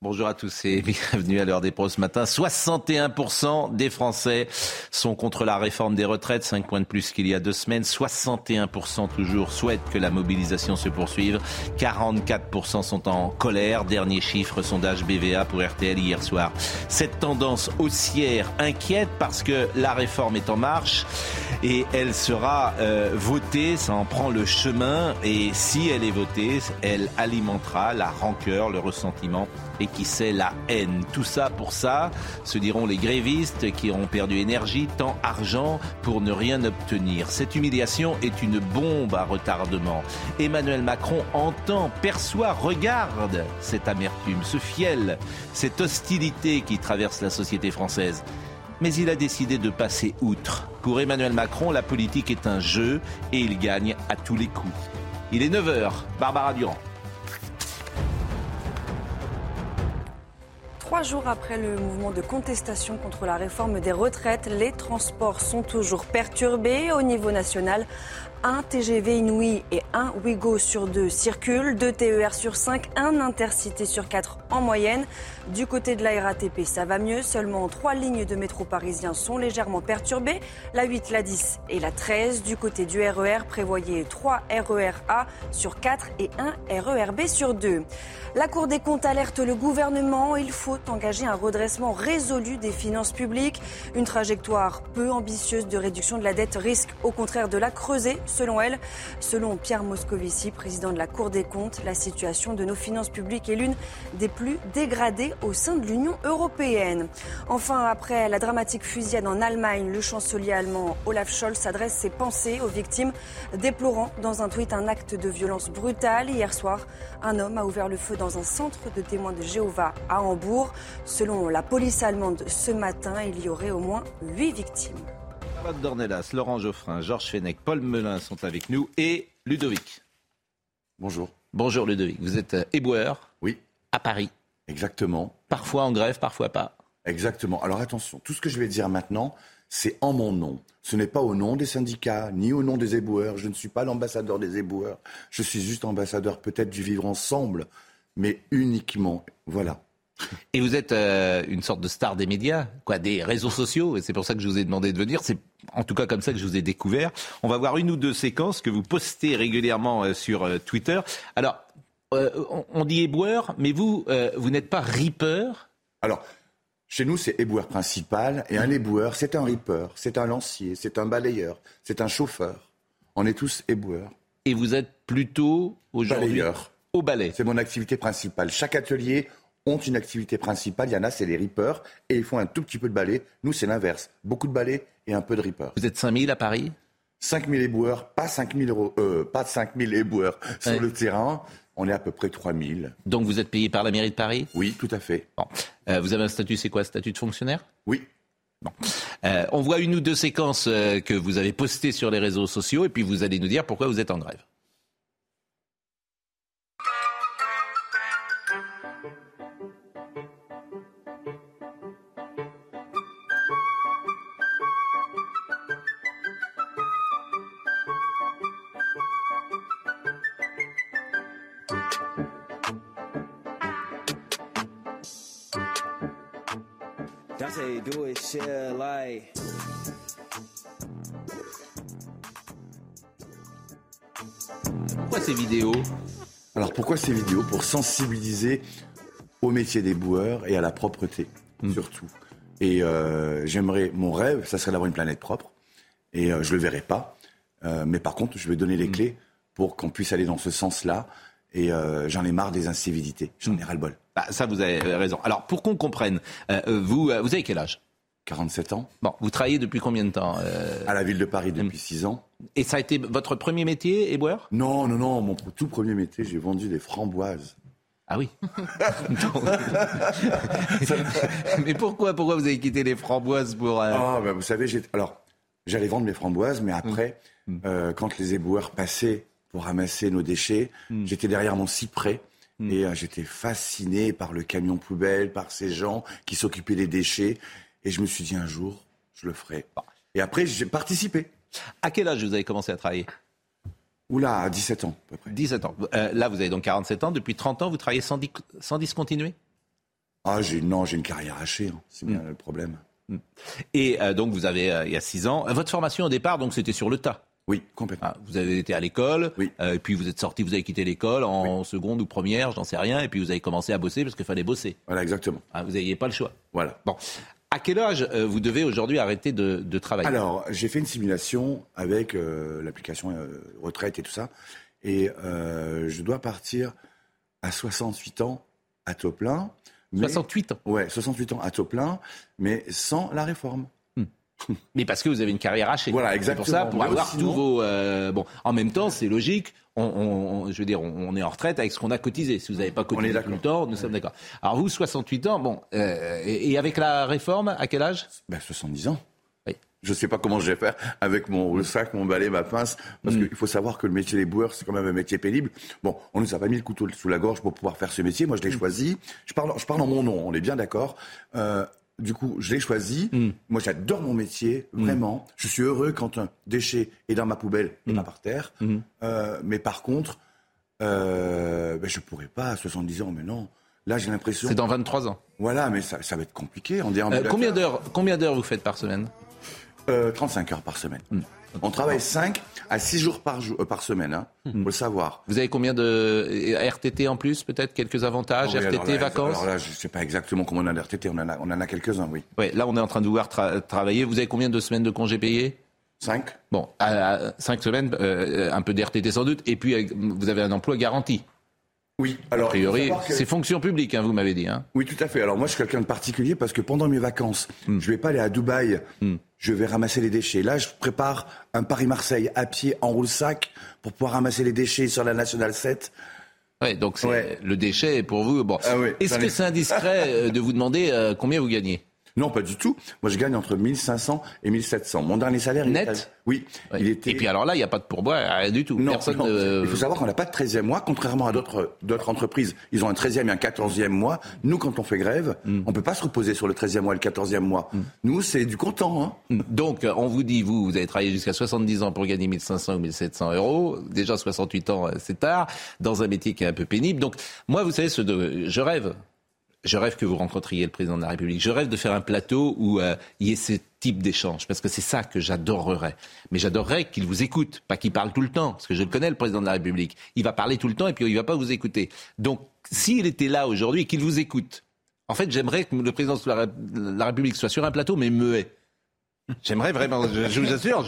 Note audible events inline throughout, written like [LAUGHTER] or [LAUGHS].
Bonjour à tous et [LAUGHS] bienvenue à l'heure des pros ce matin. 61% des Français sont contre la réforme des retraites, 5 points de plus qu'il y a deux semaines. 61% toujours souhaitent que la mobilisation se poursuive. 44% sont en colère. Dernier chiffre, sondage BVA pour RTL hier soir. Cette tendance haussière inquiète parce que la réforme est en marche et elle sera euh, votée, ça en prend le chemin et si elle est votée, elle alimentera la rancœur, le ressentiment et qui sait la haine. Tout ça pour ça, se diront les grévistes qui auront perdu énergie, temps, argent pour ne rien obtenir. Cette humiliation est une bombe à retardement. Emmanuel Macron entend, perçoit, regarde cette amertume, ce fiel, cette hostilité qui traverse la société française. Mais il a décidé de passer outre. Pour Emmanuel Macron, la politique est un jeu et il gagne à tous les coups. Il est 9h, Barbara Durand. Trois jours après le mouvement de contestation contre la réforme des retraites, les transports sont toujours perturbés au niveau national. Un TGV Inouï et un Ouigo sur deux circulent, deux TER sur cinq, un Intercité sur quatre en moyenne. Du côté de la RATP, ça va mieux. Seulement trois lignes de métro parisien sont légèrement perturbées. La 8, la 10 et la 13. Du côté du RER, prévoyez 3 RER A sur 4 et 1 RER B sur 2. La Cour des comptes alerte le gouvernement. Il faut engager un redressement résolu des finances publiques. Une trajectoire peu ambitieuse de réduction de la dette risque au contraire de la creuser, selon elle. Selon Pierre Moscovici, président de la Cour des comptes, la situation de nos finances publiques est l'une des plus dégradées au sein de l'Union européenne. Enfin, après la dramatique fusillade en Allemagne, le chancelier allemand Olaf Scholz adresse ses pensées aux victimes, déplorant dans un tweet un acte de violence brutale. Hier soir, un homme a ouvert le feu dans un centre de témoins de Jéhovah à Hambourg. Selon la police allemande, ce matin, il y aurait au moins huit victimes. Dornelas, Laurent Geoffrin, Georges Fenech, Paul Melun sont avec nous et Ludovic. Bonjour. Bonjour Ludovic, vous êtes euh, éboueur Oui. à Paris. Exactement. Parfois en grève, parfois pas. Exactement. Alors attention, tout ce que je vais dire maintenant, c'est en mon nom. Ce n'est pas au nom des syndicats, ni au nom des éboueurs. Je ne suis pas l'ambassadeur des éboueurs. Je suis juste ambassadeur peut-être du vivre ensemble, mais uniquement. Voilà. Et vous êtes euh, une sorte de star des médias, quoi, des réseaux sociaux, et c'est pour ça que je vous ai demandé de venir. C'est en tout cas comme ça que je vous ai découvert. On va voir une ou deux séquences que vous postez régulièrement euh, sur euh, Twitter. Alors, on, on dit éboueur, mais vous, vous n'êtes pas ripper. Alors, chez nous, c'est éboueur principal, et un éboueur, c'est un ripper, c'est un lancier, c'est un balayeur, c'est un chauffeur. On est tous éboueurs. Et vous êtes plutôt aujourd'hui Balayeur. au balai. C'est mon activité principale. Chaque atelier ont une activité principale. Il y en a, c'est les rippers, et ils font un tout petit peu de balai. Nous, c'est l'inverse. Beaucoup de balai et un peu de rippers. Vous êtes 5000 à Paris? 5000 éboueurs, pas 5000 euros, euh, pas 5000 éboueurs sur le terrain. On est à peu près 3000. Donc vous êtes payé par la mairie de Paris? Oui, tout à fait. Bon. Euh, vous avez un statut, c'est quoi? Statut de fonctionnaire? Oui. Euh, On voit une ou deux séquences euh, que vous avez postées sur les réseaux sociaux et puis vous allez nous dire pourquoi vous êtes en grève. That's how you do it, shit like. Pourquoi ces vidéos Alors pourquoi ces vidéos Pour sensibiliser au métier des boueurs et à la propreté, surtout. Et euh, j'aimerais, mon rêve, ça serait d'avoir une planète propre. Et euh, je le verrai pas. Euh, mais par contre, je vais donner les clés pour qu'on puisse aller dans ce sens-là. Et euh, j'en ai marre des incivilités. J'en ai ras-le-bol. Bah, Ça, vous avez raison. Alors, pour qu'on comprenne, euh, euh, vous, euh, vous avez quel âge? 47 ans. Bon, vous travaillez depuis combien de temps euh, À la ville de Paris depuis 6 ans. Et ça a été votre premier métier, éboueur? Non, non, non, mon tout premier métier, j'ai vendu des framboises. Ah oui. [LAUGHS] [LAUGHS] mais pourquoi, pourquoi vous avez quitté les framboises pour euh, Ah, ben, vous savez, alors j'allais vendre mes framboises, mais après, euh, quand les éboueurs passaient pour ramasser nos déchets, j'étais derrière mon cyprès. Et euh, j'étais fasciné par le camion poubelle, par ces gens qui s'occupaient des déchets. Et je me suis dit un jour, je le ferai. Et après, j'ai participé. À quel âge vous avez commencé à travailler? Oula, à 17 ans, à peu près. 17 ans. Euh, là, vous avez donc 47 ans. Depuis 30 ans, vous travaillez sans, di- sans discontinuer? Ah, j'ai, non, j'ai une carrière hachée, hein. c'est bien le problème. Et euh, donc, vous avez, euh, il y a 6 ans, votre formation au départ, donc c'était sur le tas. Oui, complètement. Ah, vous avez été à l'école, Oui. euh, et puis vous êtes sorti, vous avez quitté l'école en seconde ou première, j'en sais rien, et puis vous avez commencé à bosser parce qu'il fallait bosser. Voilà, exactement. Ah, vous n'aviez pas le choix. Voilà. Bon. À quel âge euh, vous devez aujourd'hui arrêter de, de travailler? Alors, j'ai fait une simulation avec euh, l'application retraite et tout ça. Et je dois partir à 68 ans à taux plein. mais- 68 ans. Ouais, 68 ans à taux plein, mais sans la réforme. [LAUGHS] Mais parce que vous avez une carrière hachée. Voilà, C'est pour ça, exactement. pour Mais avoir sinon- tous vos. euh, bon, en même temps, c'est logique. On, on- on- je veux dire, on, est en retraite avec ce qu'on a cotisé. Si vous n'avez pas cotisé tout le temps, nous sommes d'accord. Alors vous, 68 ans, bon, euh, et, et avec la réforme, à quel âge? Ben, 70 ans. Oui. Je ne sais pas comment je vais faire avec mon sac, mon balai, ma pince, parce Mm. qu'il faut savoir que le métier des boueurs, c'est quand même un métier pénible. Bon, on nous a pas mis le couteau sous la gorge pour pouvoir faire ce métier. Moi, je l'ai Mm. choisi. Je parle, je parle en mon nom, on est bien d'accord. Euh, du coup, je l'ai choisi. Mm. Moi, j'adore mon métier, vraiment. Je suis heureux quand un déchet est dans ma poubelle et Mm. pas par terre. Euh, mais par contre, euh, ben, je pourrais pas à 70 ans, mais non. Là, j'ai l'impression. C'est dans 23 ans. Voilà, mais ça, ça va être compliqué. On dit Euh, combien d'heures Combien d'heures vous faites par semaine? Euh, 35 heures par semaine. On travaille 5 à 6 jours par, jour, euh, par semaine, hein, faut le savoir. Vous avez combien de RTT en plus Peut-être quelques avantages oui, RTT, alors là, vacances Alors là, je ne sais pas exactement combien on a d'RTT, on en a, on en a quelques-uns, oui. Ouais, là, on est en train de vouloir tra- travailler. Vous avez combien de semaines de congés payés? 5 Bon, à, à cinq semaines, euh, un peu d'RTT sans doute, et puis euh, vous avez un emploi garanti. Oui, A alors. faut priori, que- c'est fonction publique, hein, vous m'avez dit. Hein. Oui, tout à fait. Alors moi, je suis quelqu'un de particulier parce que pendant mes vacances, Hmm. je vais pas aller à Dubaï. Je vais ramasser les déchets. Là, je prépare un Paris-Marseille à pied en roule-sac pour pouvoir ramasser les déchets sur la Nationale 7. Ouais, donc c'est Ouais. le déchet pour vous. Bon, Ah oui, est-ce que c'est indiscret euh, de vous demander euh, combien vous gagnez? Non, pas du tout. Moi, je gagne entre 1500 et 1700. Mon dernier salaire, Net était- Oui, Ouais. il était. Et puis alors là, il n'y a pas de pourboire, rien du tout. Non, Personne. non. ne- Il faut savoir qu'on n'a pas de 13e mois, contrairement à d'autres d'autres entreprises. Ils ont un 13e et un 14e mois. Nous, quand on fait grève, Mm. on peut pas se reposer sur le 13e mois et le 14e mois. Nous, c'est du comptant. Hein. Donc, euh, on vous dit, vous, vous avez travaillé jusqu'à 70 ans pour gagner 1500 ou 1700 euros. Déjà 68 ans, euh, c'est tard, dans un métier qui est un peu pénible. Donc, moi, vous savez, ce de, je rêve. Je rêve que vous rencontriez le président de la République. Je rêve de faire un plateau où euh, il y ait ce type d'échange, parce que c'est ça que j'adorerais. Mais j'adorerais qu'il vous écoute, pas qu'il parle tout le temps, parce que je le connais, le président de la République. Il va parler tout le temps et puis il va pas vous écouter. Donc, s'il était là aujourd'hui et qu'il vous écoute, en fait, j'aimerais que le président de la Ré- la République soit sur un plateau, mais muet. J'aimerais vraiment, je, je vous assure,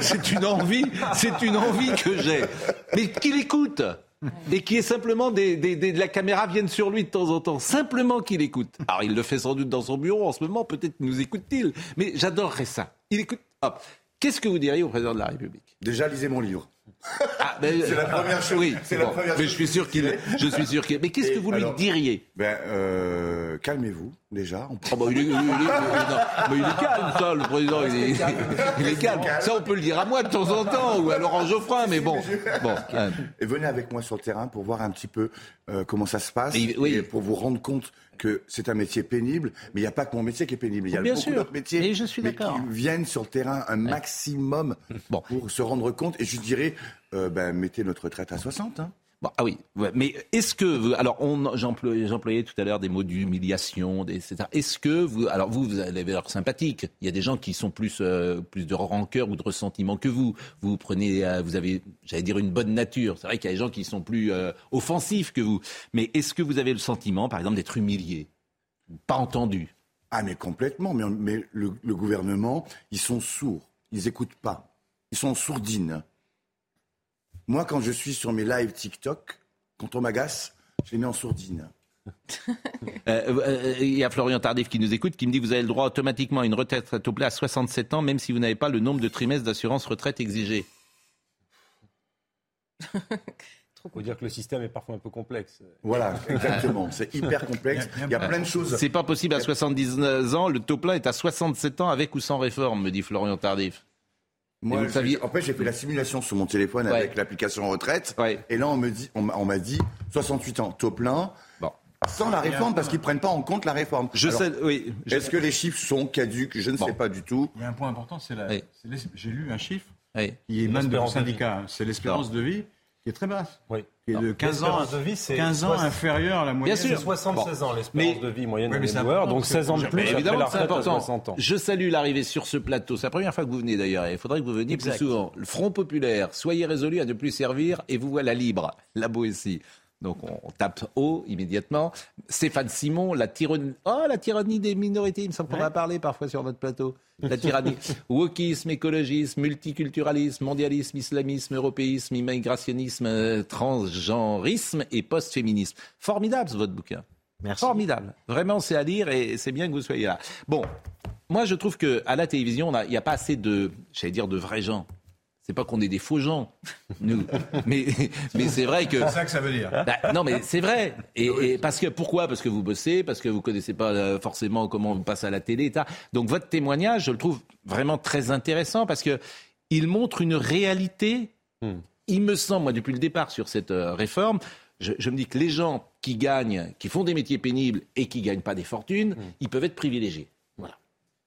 c'est une envie, c'est une envie que j'ai. Mais qu'il écoute et qui est simplement des, des, des- de la caméra vienne sur lui de temps en temps, simplement qu'il écoute. Alors il le fait sans doute dans son bureau en ce moment, peut-être nous écoute-t-il, mais j'adorerais ça. Il écoute. Hop. Qu'est-ce que vous diriez au président de la République? Déjà, lisez mon livre. Ah, ben, C'est la première chose. Oui, C'est la première mais je suis sûr qu'il, je suis sûr qu'il. Mais qu'est-ce que vous lui diriez? Ben, euh, calmez-vous, déjà. On Ah bah, il, est, il est- il est- non, mais il est calme, ça, le président. Il est, il est calme. [LAUGHS] Ça, on peut le dire à moi de temps en temps, ou à Laurent Geoffrin, mais bon. [LAUGHS] bon euh, Et venez avec moi sur le terrain pour voir un petit peu euh, comment ça se passe oui. et pour vous rendre compte que c'est un métier pénible, mais il n'y a pas que mon métier qui est pénible. Il y a Bien beaucoup d'autres métiers Et je suis mais d'accord. qui viennent sur le terrain un maximum Bon. pour se rendre compte. Et je dirais, euh, ben, mettez notre retraite à 60. Hein. bon, ah oui, ouais, mais est-ce que vous, alors on, j'employais, j'employais tout à l'heure des mots d'humiliation, des, etc. Est-ce que vous, alors vous, vous avez l'air sympathique. Il y a des gens qui sont plus, euh, plus de rancœur ou de ressentiment que vous. Vous prenez, euh, vous avez, j'allais dire une bonne nature. C'est vrai qu'il y a des gens qui sont plus euh, offensifs que vous. Mais est-ce que vous avez le sentiment, par exemple, d'être humilié, pas entendu? Ah, mais complètement. Mais, mais le, le gouvernement, ils sont sourds. Ils n'écoutent pas. Ils sont en sourdine. Moi, quand je suis sur mes lives TikTok, quand on m'agace, je les mets en sourdine. [LAUGHS] Euh, euh, Il y a Florian Tardif qui nous écoute, qui me dit que vous avez le droit automatiquement à une retraite au plat à 67 ans, même si vous n'avez pas le nombre de trimestres d'assurance retraite exigé. [LAUGHS] Il faut dire que le système est parfois un peu complexe. Voilà, [LAUGHS] exactement. C'est hyper complexe. Il y a plein de choses. C'est pas possible à 79 ans, le taux plein est à 67 ans avec ou sans réforme, me dit Florian Tardif. Moi, vous le j'ai- saviez en fait, j'ai fait la simulation sur mon téléphone Ouais. avec l'application retraite. Ouais. Et là, on me dit, on m'a on m'a dit 68 ans, taux plein, Bon. sans la réforme, parce qu'ils prennent pas en compte la réforme. Je Alors, sais, oui. je- Est-ce que les chiffres sont caduques Je ne Bon. sais pas du tout. Il y a un point important, c'est la. Oui. J'ai lu un chiffre oui. qui émane de syndicat. C'est l'espérance de vie qui est très basse. Oui. Qui est de 15 ans, de vie, c'est 15 ans inférieure à la moyenne. sûr. C'est 76 ans l'espérance de vie moyenne Oui, mais des joueurs, donc parce que- 16 ans de plus Évidemment la retraite à important. 60 ans. Je salue l'arrivée sur ce plateau. C'est la première fois que vous venez d'ailleurs. et Il faudrait que vous veniez Exact. plus souvent. Le Front populaire, soyez résolus à ne plus servir et vous voilà libre. La Boétie. Donc on, tape haut immédiatement. Stéphane Simon, la tyrannie, oh, la tyrannie des minorités. Il me semble qu'on en a parlé parfois sur notre plateau. [LAUGHS] La tyrannie. Wokisme, écologisme, multiculturalisme, mondialisme, islamisme, européisme, immigrationnisme, euh, transgenrisme et post-féminisme. Formidable ce votre bouquin. Formidable. Vraiment, c'est à lire et c'est bien que vous soyez là. Bon, moi, je trouve que à la télévision, on a- il n'y a pas assez de, j'allais dire, de vrais gens. C'est pas qu'on est des faux gens, nous. mais mais c'est vrai que. C'est ça que ça veut dire. Bah, non, mais c'est vrai. Et, et parce que pourquoi? Parce que vous bossez, parce que vous connaissez pas euh, forcément comment on passe à la télé, et tal. Donc votre témoignage, je le trouve vraiment très intéressant parce que il montre une réalité. Hmm. Il me semble, moi, depuis le départ sur cette euh, réforme, je, je me dis que les gens qui gagnent, qui font des métiers pénibles et qui gagnent pas des fortunes, ils peuvent être privilégiés. Voilà.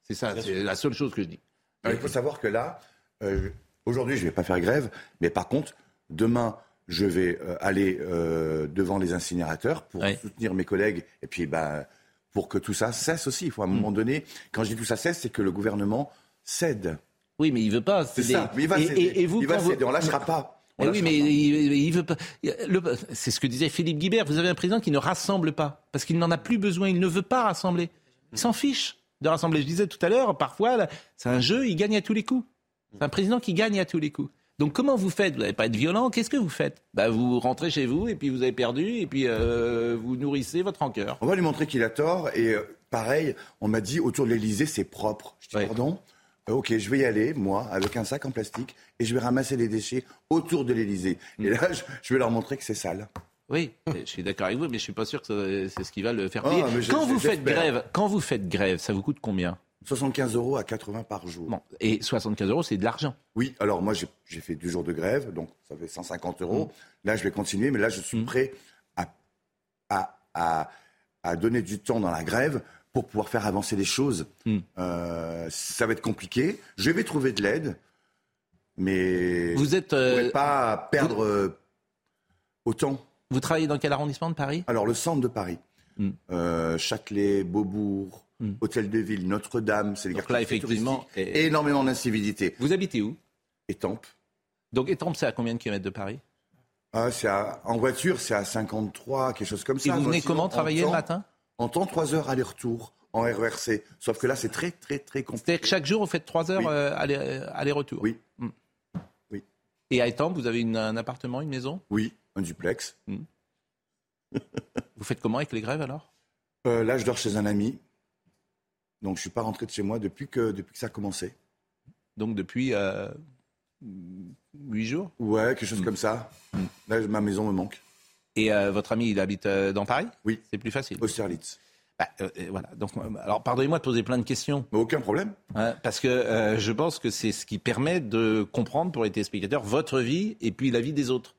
C'est ça, c'est la seule chose que je dis. Alors, il faut savoir que là, euh, aujourd'hui, je ne vais pas faire grève, mais par contre, demain, je vais euh, aller euh, devant les incinérateurs pour soutenir mes collègues et puis ben, pour que tout ça cesse aussi. Il faut à un moment donné, quand je dis tout ça cesse, c'est que le gouvernement cède. Oui, mais il veut pas. C'est céder. ça. Mais il va et, céder. et- et vous, il va vous- céder. On lâchera pas. On oui, mais pas. il, il veut pas. le- C'est ce que disait Philippe Guibert. Vous avez un président qui ne rassemble pas parce qu'il n'en a plus besoin. Il ne veut pas rassembler. Il s'en fiche de rassembler. Je disais tout à l'heure, parfois, c'est un jeu. Il gagne à tous les coups. C'est un président qui gagne à tous les coups. Donc comment vous faites? Vous n'allez pas être violent. Qu'est-ce que vous faites? Bah, Vous rentrez chez vous et puis vous avez perdu et puis euh, vous nourrissez votre rancœur. On va lui montrer qu'il a tort. Et euh, pareil, on m'a dit autour de l'Elysée, c'est propre. Je dis Ouais. pardon? Euh, ok, je vais y aller, moi, avec un sac en plastique, et je vais ramasser les déchets autour de l'Elysée. Mm. Et là, je, je vais leur montrer que c'est sale. Oui, je suis d'accord avec vous, mais je suis pas sûr que c'est ce qui va le faire Ah, payer. mais je- quand vous faites grève, quand vous faites grève, ça vous coûte combien? 75 euros à 80 par jour. Bon, et 75 euros, c'est de l'argent. Oui, alors moi j'ai fait deux jours de grève, donc ça fait 150 euros. Mm. Là je vais continuer, mais là je suis prêt à, à, à, à donner du temps dans la grève pour pouvoir faire avancer les choses. Mm. Euh, ça va être compliqué. Je vais trouver de l'aide, mais Vous êtes, je ne euh, pourrais pas perdre euh, autant. vous travaillez dans quel arrondissement de Paris? Alors le centre de Paris, Mm. euh, Châtelet, Beaubourg, Mm. Hôtel de Ville, Notre-Dame, c'est les Donc là, effectivement, et- énormément d'incivilité. Vous habitez où? Étampes. Donc Étampes, c'est à combien de kilomètres de Paris? Ah, c'est à- en voiture, c'est à 53, quelque chose comme ça. Et vous venez comment en travailler le matin? En temps, 3 heures aller-retour en RERC. Sauf que là, c'est très, très, très compliqué. C'est-à-dire que chaque jour, vous faites 3 heures Oui. euh, euh, aller-retour? Oui. Mm. Oui. Et à Étampes, vous avez une- un appartement, une maison? Oui, un duplex. [LAUGHS] Vous faites comment avec les grèves alors? Euh, là, je dors chez un ami. Donc, je suis pas rentré de chez moi depuis que, depuis que ça a commencé. Donc depuis euh, 8 jours? Ouais, quelque chose Mm. comme ça. Là, ma maison me manque. Et euh, votre ami, il habite euh, dans Paris? Oui. C'est plus facile. Austerlitz. Bah, euh, voilà. Donc, alors, pardonnez-moi de poser plein de questions. Mais aucun problème. Hein, parce que euh, je pense que c'est ce qui permet de comprendre pour les téléspectateurs votre vie et puis la vie des autres.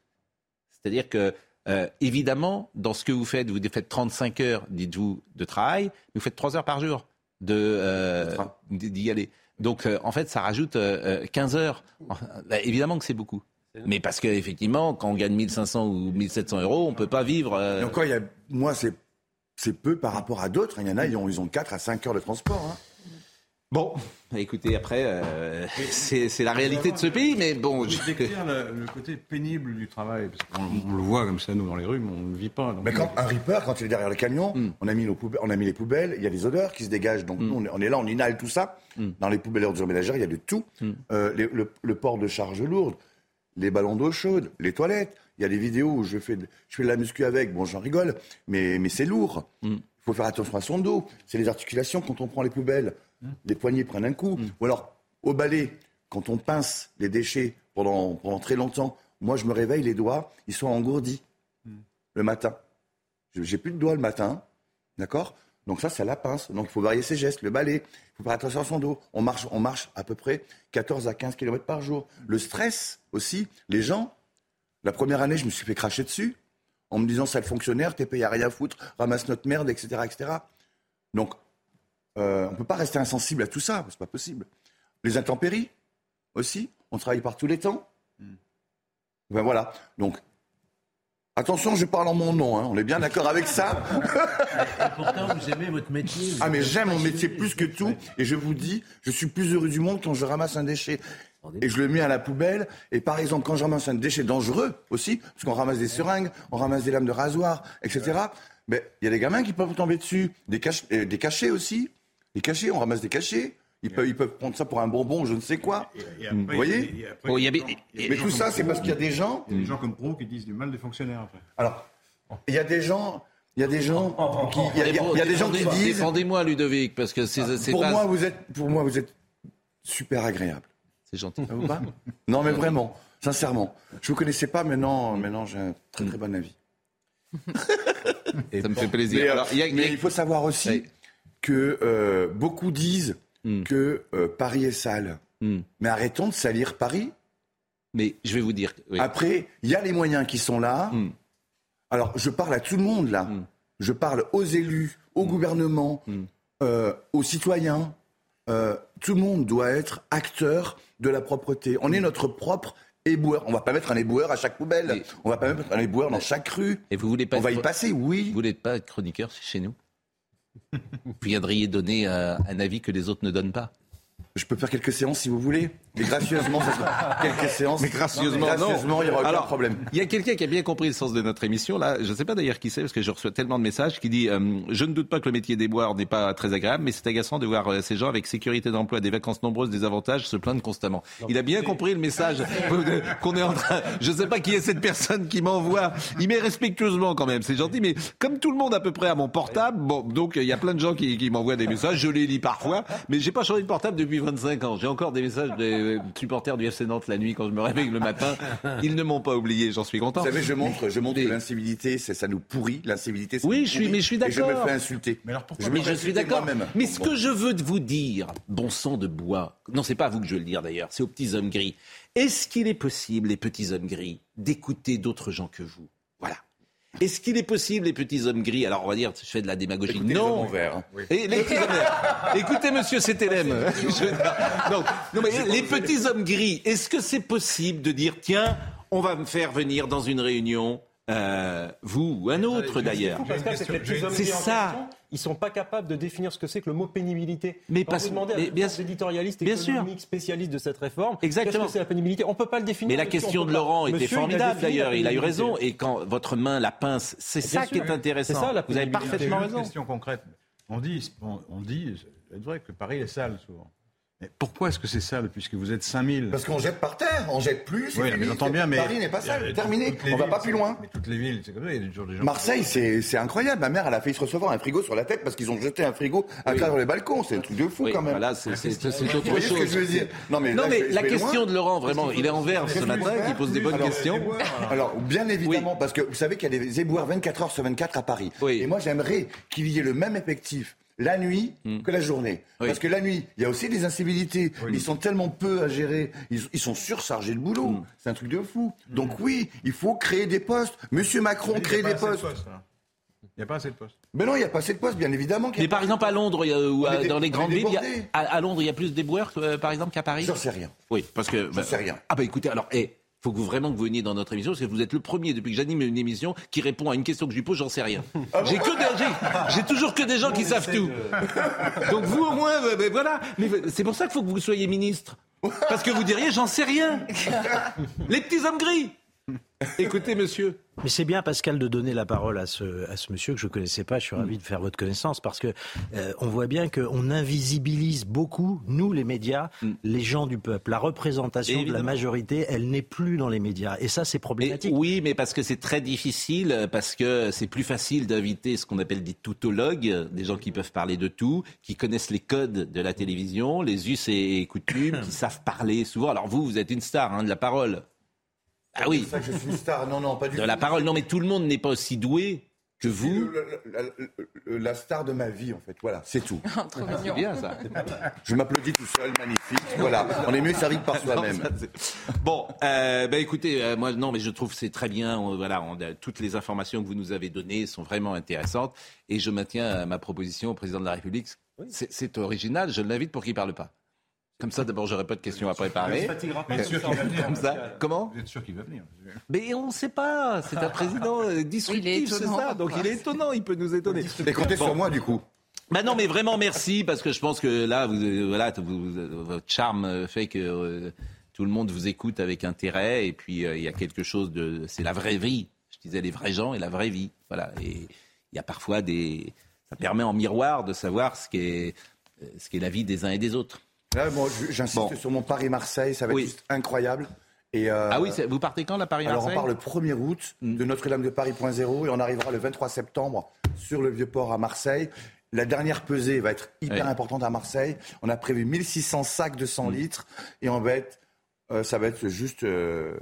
C'est-à-dire que, euh, évidemment, dans ce que vous faites, vous faites 35 heures, dites-vous, de travail, mais vous faites 3 heures par jour de, euh, d'y aller. Donc, euh, en fait, ça rajoute euh, euh, 15 heures. Bah, évidemment que c'est beaucoup. Mais parce qu'effectivement, quand on gagne 1500 ou 1700 euros, on peut pas vivre. Et encore, il y a, moi, c'est, c'est peu par rapport à d'autres. Il y en a, ils ont, ils ont 4 à 5 heures de transport. hein. Bon, écoutez, après, euh, [LAUGHS] c'est, la réalité de ce pays, mais bon. Vous je- décrire le, le côté pénible du travail, parce qu'on on le voit comme ça, nous, dans les rues, mais on ne le vit pas. donc- Mais quand un Reaper, quand il est derrière le camion, Mm. on, a mis nos poubelles, on a mis les poubelles, il y a des odeurs qui se dégagent. Donc nous, on est, là, on inhale tout ça. Mm. Dans les poubelles ordures ménagères, il y a de tout. Mm. Euh, les- le, le port de charges lourdes, les ballons d'eau chaude, les toilettes. Il y a des vidéos où je fais de, je fais de la muscu avec. Bon, j'en rigole, mais, mais c'est lourd. Il faut faire attention à son dos. C'est les articulations quand on prend les poubelles. Les poignets prennent un coup. Ou alors, au balai, quand on pince les déchets pendant, pendant très longtemps, moi, je me réveille, les doigts, ils sont engourdis le matin. J'ai plus de doigts le matin, d'accord? Donc ça, c'est la pince. Donc il faut varier ses gestes, le balai. Il faut faire attention à son dos. On marche, on marche à peu près 14 à 15 km par jour. Le stress aussi, les gens. La première année, je me suis fait cracher dessus en me disant, sale fonctionnaire, t'es payé à rien foutre, ramasse notre merde, etc. etc. Donc, euh, on ne peut pas rester insensible à tout ça, c'est pas possible. Les intempéries aussi, on travaille par tous les temps. Ben voilà. Donc, attention, je parle en mon nom, hein. on est bien d'accord avec ça. [LAUGHS] Pourtant, vous aimez votre métier. Ah mais j'aime mon métier plus que tout et je vous dis, je suis plus heureux du monde quand je ramasse un déchet et je le mets à la poubelle. Et par exemple, quand je ramasse un déchet dangereux aussi, parce qu'on ramasse des seringues, on ramasse des lames de rasoir, etc. Mais il y a des gamins qui peuvent tomber dessus, des, cach- euh, des cachets aussi, des cachets, on ramasse des cachets. Ils peuvent, ils peuvent prendre ça pour un bonbon, je ne sais quoi. Et après, Vous voyez après, Oh, y y Mais tout ça, c'est parce qu'il y a des gens. Il y a des gens comme Pro qui disent du mal des fonctionnaires après. Alors, il y a des gens, il y a des gens qui, il y a- il y a- il y a des gens qui disent. Défendez-moi, Ludovic, parce que c'est c'est Pour pas- moi, vous êtes, pour moi, vous êtes super agréable. C'est gentil. Ça vous va? Non, mais vraiment, sincèrement. Je vous connaissais pas, maintenant, maintenant j'ai un très très bon avis. Ça me fait plaisir. Mais, euh, Alors, il y a- il y a- mais il faut savoir aussi. Que euh, beaucoup disent Hmm. que euh, Paris est sale. Hmm. Mais arrêtons de salir Paris. Mais je vais vous dire. oui. Après, il y a les moyens qui sont là. Hmm. Alors, je parle à tout le monde là. Je parle aux élus, au gouvernement, euh, aux citoyens. Tout le monde doit être acteur de la propreté. On est notre propre éboueur. On va pas mettre un éboueur à chaque poubelle. Mais- On va pas mettre un éboueur dans chaque rue. Et vous voulez pas On va y passer, oui. Vous voulez pas être chroniqueur chez nous? Vous viendriez donner euh, un avis que les autres ne donnent pas. Je peux faire quelques séances si vous voulez. Mais gracieusement, ça sera [LAUGHS] quelques séances. Mais gracieusement, non. gracieusement, il n'y aura aucun Alors, problème. Il y a quelqu'un qui a bien compris le sens de notre émission. Là, je ne sais pas d'ailleurs qui c'est, parce que je reçois tellement de messages qui dit euh, Je ne doute pas que le métier des boires n'est pas très agréable, mais c'est agaçant de voir euh, ces gens avec sécurité d'emploi, des vacances nombreuses, des avantages se plaindre constamment. Il a bien compris le message [LAUGHS] qu'on est en train. Je ne sais pas qui est cette personne qui m'envoie. Il met respectueusement quand même, c'est gentil, mais comme tout le monde à peu près à mon portable, bon, donc il y a plein de gens qui, qui m'envoient des messages. Je les lis parfois, mais j'ai pas changé de portable depuis 25 ans. J'ai encore des messages des supporters du FC Nantes la nuit quand je me réveille le matin. Ils ne m'ont pas oublié, j'en suis content. Vous savez, je montre, je montre l'incivilité, c'est- ça nous pourrit. L'incivilité, ça Oui, nous je suis- mais je suis Et je me d'accord. fais insulter. Mais alors pourquoi Je me Mais je suis d'accord. Mais ce Bon. que je veux vous dire, bon sang de bois, non, c'est pas à vous que je veux le dire d'ailleurs, c'est aux petits hommes gris. Est-ce qu'il est possible, les petits hommes gris, d'écouter d'autres gens que vous? Voilà. Est-ce qu'il est possible, les petits hommes gris, alors on va dire, je fais de la démagogie, Écoutez les hommes non. hein. Et les petits hommes verts. Écoutez, monsieur CTLM. [LAUGHS] Je veux dire, donc, non, mais les petits hommes gris, est-ce que c'est possible de dire, tiens, on va me faire venir dans une réunion, euh, vous ou un autre d'ailleurs? c'est ça. Ils sont pas capables de définir ce que c'est que le mot pénibilité. Mais Quand pas- vous demandez à mais bien éditorialistes Bien sûr. économiques spécialistes de cette réforme, Exactement. qu'est-ce que c'est la pénibilité On peut pas le définir. Mais la monsieur, question on de. Laurent était Monsieur, formidable d'ailleurs, il a eu raison. Et quand votre main la pince, c'est ça qui est intéressant. C'est ça, la Vous avez parfaitement une raison. question concrète. On dit, on, on dit, c'est vrai que Paris est sale souvent. Mais pourquoi est-ce que c'est sale puisque vous êtes 5000 Parce qu'on jette par terre, on jette plus. Oui, mais j'entends bien, mais Paris n'est pas il sale, terminé. On va villes, pas plus loin. Mais toutes les villes, c'est comme ça. Il y a toujours des gens. Marseille, c'est c'est incroyable. Ma mère, elle a failli se recevoir un frigo sur la tête parce qu'ils ont jeté un frigo à travers les balcons. C'est un truc de fou Oui, quand même. voilà, c'est c'est- c'est Vous autre ce que chose. je veux dire Non, mais, Non, là, mais je vais- la question loin. de Laurent, vraiment, il est en vert ce matin, qui pose des bonnes questions. [LAUGHS] Alors, bien évidemment, parce que vous savez qu'il y a des éboueurs 24 heures sur 24 à Paris. Oui. Et moi, j'aimerais qu'il y ait le même effectif la nuit que la journée. Hmm. Oui. Parce que la nuit, il y a aussi des incivilités. Ils sont tellement peu à gérer. Ils, ils sont surchargés de boulot. Hmm. C'est un truc de fou. Donc oui, il faut créer des postes. Monsieur Macron Il y a crée pas des assez de postes. postes, hein. Il n'y a pas assez de postes. Mais non, il n'y a pas assez de postes, bien évidemment. Mais par exemple, à Londres, a- ou à- dans les grandes villes, il y a- débordés. à, à Londres, il y a plus d'éboueurs, euh, par exemple, qu'à Paris? J'en sais rien. Oui, parce que. bah, sais rien. Ah bah écoutez, alors, eh, faut que vous vraiment que vous veniez dans notre émission, parce que vous êtes le premier depuis que j'anime une émission qui répond à une question que je lui pose, j'en sais rien. Ah j'ai que j'ai toujours que des gens qui savent tout. [LAUGHS] Donc vous au moins, euh, ben voilà. Mais c'est pour ça qu'il faut que vous soyez ministre. Parce que vous diriez, j'en sais rien. [LAUGHS] Les petits hommes gris. Écoutez, monsieur, Mais c'est bien, Pascal, de donner la parole à ce, à ce monsieur que je ne connaissais pas. Je suis ravi de faire votre connaissance parce que euh, on voit bien qu'on invisibilise beaucoup, nous, les médias, Mm. les gens du peuple. La représentation de la majorité, elle n'est plus dans les médias. Et ça, c'est Et problématique. oui, mais parce que c'est très difficile, parce que c'est plus facile d'inviter ce qu'on appelle des toutologues, des gens qui peuvent parler de tout, qui connaissent les codes de la télévision, les us et coutumes, qui [COUGHS] savent parler souvent. Alors vous, vous êtes une star hein, de la parole. Ah oui, C'est ça que je suis une star. Non, non, pas du de tout. la parole. Non, mais tout le monde n'est pas aussi doué que vous. Le- le- le- le- la star de ma vie, en fait. Voilà, c'est tout. [LAUGHS] Mignon. C'est bien ça. Je m'applaudis tout seul, magnifique. Voilà, on est mieux servi que par [LAUGHS] soi-même. Bon, euh, bah, écoutez, euh, moi non, mais je trouve que c'est très bien. On- voilà, on a- toutes les informations que vous nous avez données sont vraiment intéressantes, et je maintiens euh, ma proposition au président de la République. C'est- C'est original. Je l'invite pour qu'il parle pas. Comme ça, d'abord, j'aurai pas de questions à préparer. Vous êtes sûr qu'il va venir Comme ça, comment? Vous êtes sûr qu'il va venir Mais on ne sait pas. C'est un président euh, Il est disruptif, c'est ça. Donc il est étonnant. Il peut nous étonner. Mais comptez sur moi, du coup. Bah non, mais vraiment merci parce que je pense que là, vous, euh, voilà, vous- vous- votre charme euh, fait que euh, tout le monde vous écoute avec intérêt et puis euh, il y a quelque chose de, c'est la vraie vie. Je disais les vrais gens et la vraie vie. Voilà. Et il y a parfois des, ça permet en miroir de savoir ce qu'est, euh, ce qu'est la vie des uns et des autres. Là, je- j'insiste Bon. sur mon Paris-Marseille, ça va Oui. être juste incroyable. Et, euh, Ah oui, vous partez quand la Paris Alors on part le 1er août de Notre-Dame de Paris.0 et on arrivera le 23 septembre sur le Vieux-Port à Marseille. La dernière pesée va être hyper importante à Marseille. On a prévu 1600 sacs de 100 litres et on va être, euh, ça va être juste euh,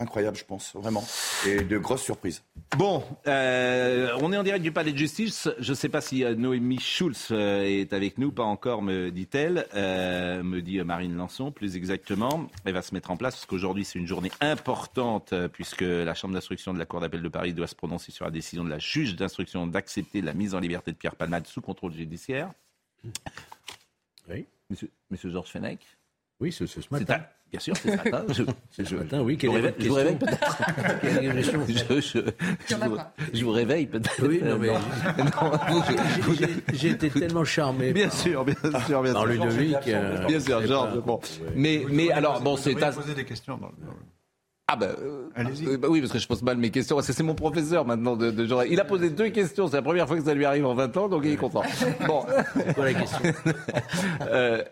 incroyable, je pense, vraiment. Et de grosses surprises. Bon, euh, on est en direct du Palais de Justice. Je ne sais pas si euh, Noémie Schulz euh, est avec nous, pas encore, me dit-elle, euh, me dit euh, Marine Lançon, plus exactement. Elle va se mettre en place parce qu'aujourd'hui c'est une journée importante euh, puisque la Chambre d'instruction de la Cour d'appel de Paris doit se prononcer sur la décision de la juge d'instruction d'accepter la mise en liberté de Pierre Palmade sous contrôle judiciaire. Oui. Monsieur, Monsieur Georges Fenech. Oui, c'est ce C'est matin. Bien sûr, c'est ce matin. Je, C'est ce je- matin, oui. je Quelle vous est réveille, votre je vous réveille question peut-être. [LAUGHS] Je, vous, pas. je vous réveille peut-être. Oui, non, mais [LAUGHS] j'ai- été tellement charmé Bien par, sûr, bien sûr, bien sûr. Ludovic. euh, Bien sûr, Georges. Bon. Ouais. Mais, mais alors, bon, c'est. un- poser des questions dans le- dans Ah, bah, euh, Allez-y. euh, bah oui, parce que je pose mal mes questions. Parce que c'est mon professeur maintenant de, de genre. Il a posé deux questions. C'est la première fois que ça lui arrive en 20 ans, donc il est content. [LAUGHS] Bon. C'est quoi la question? Euh,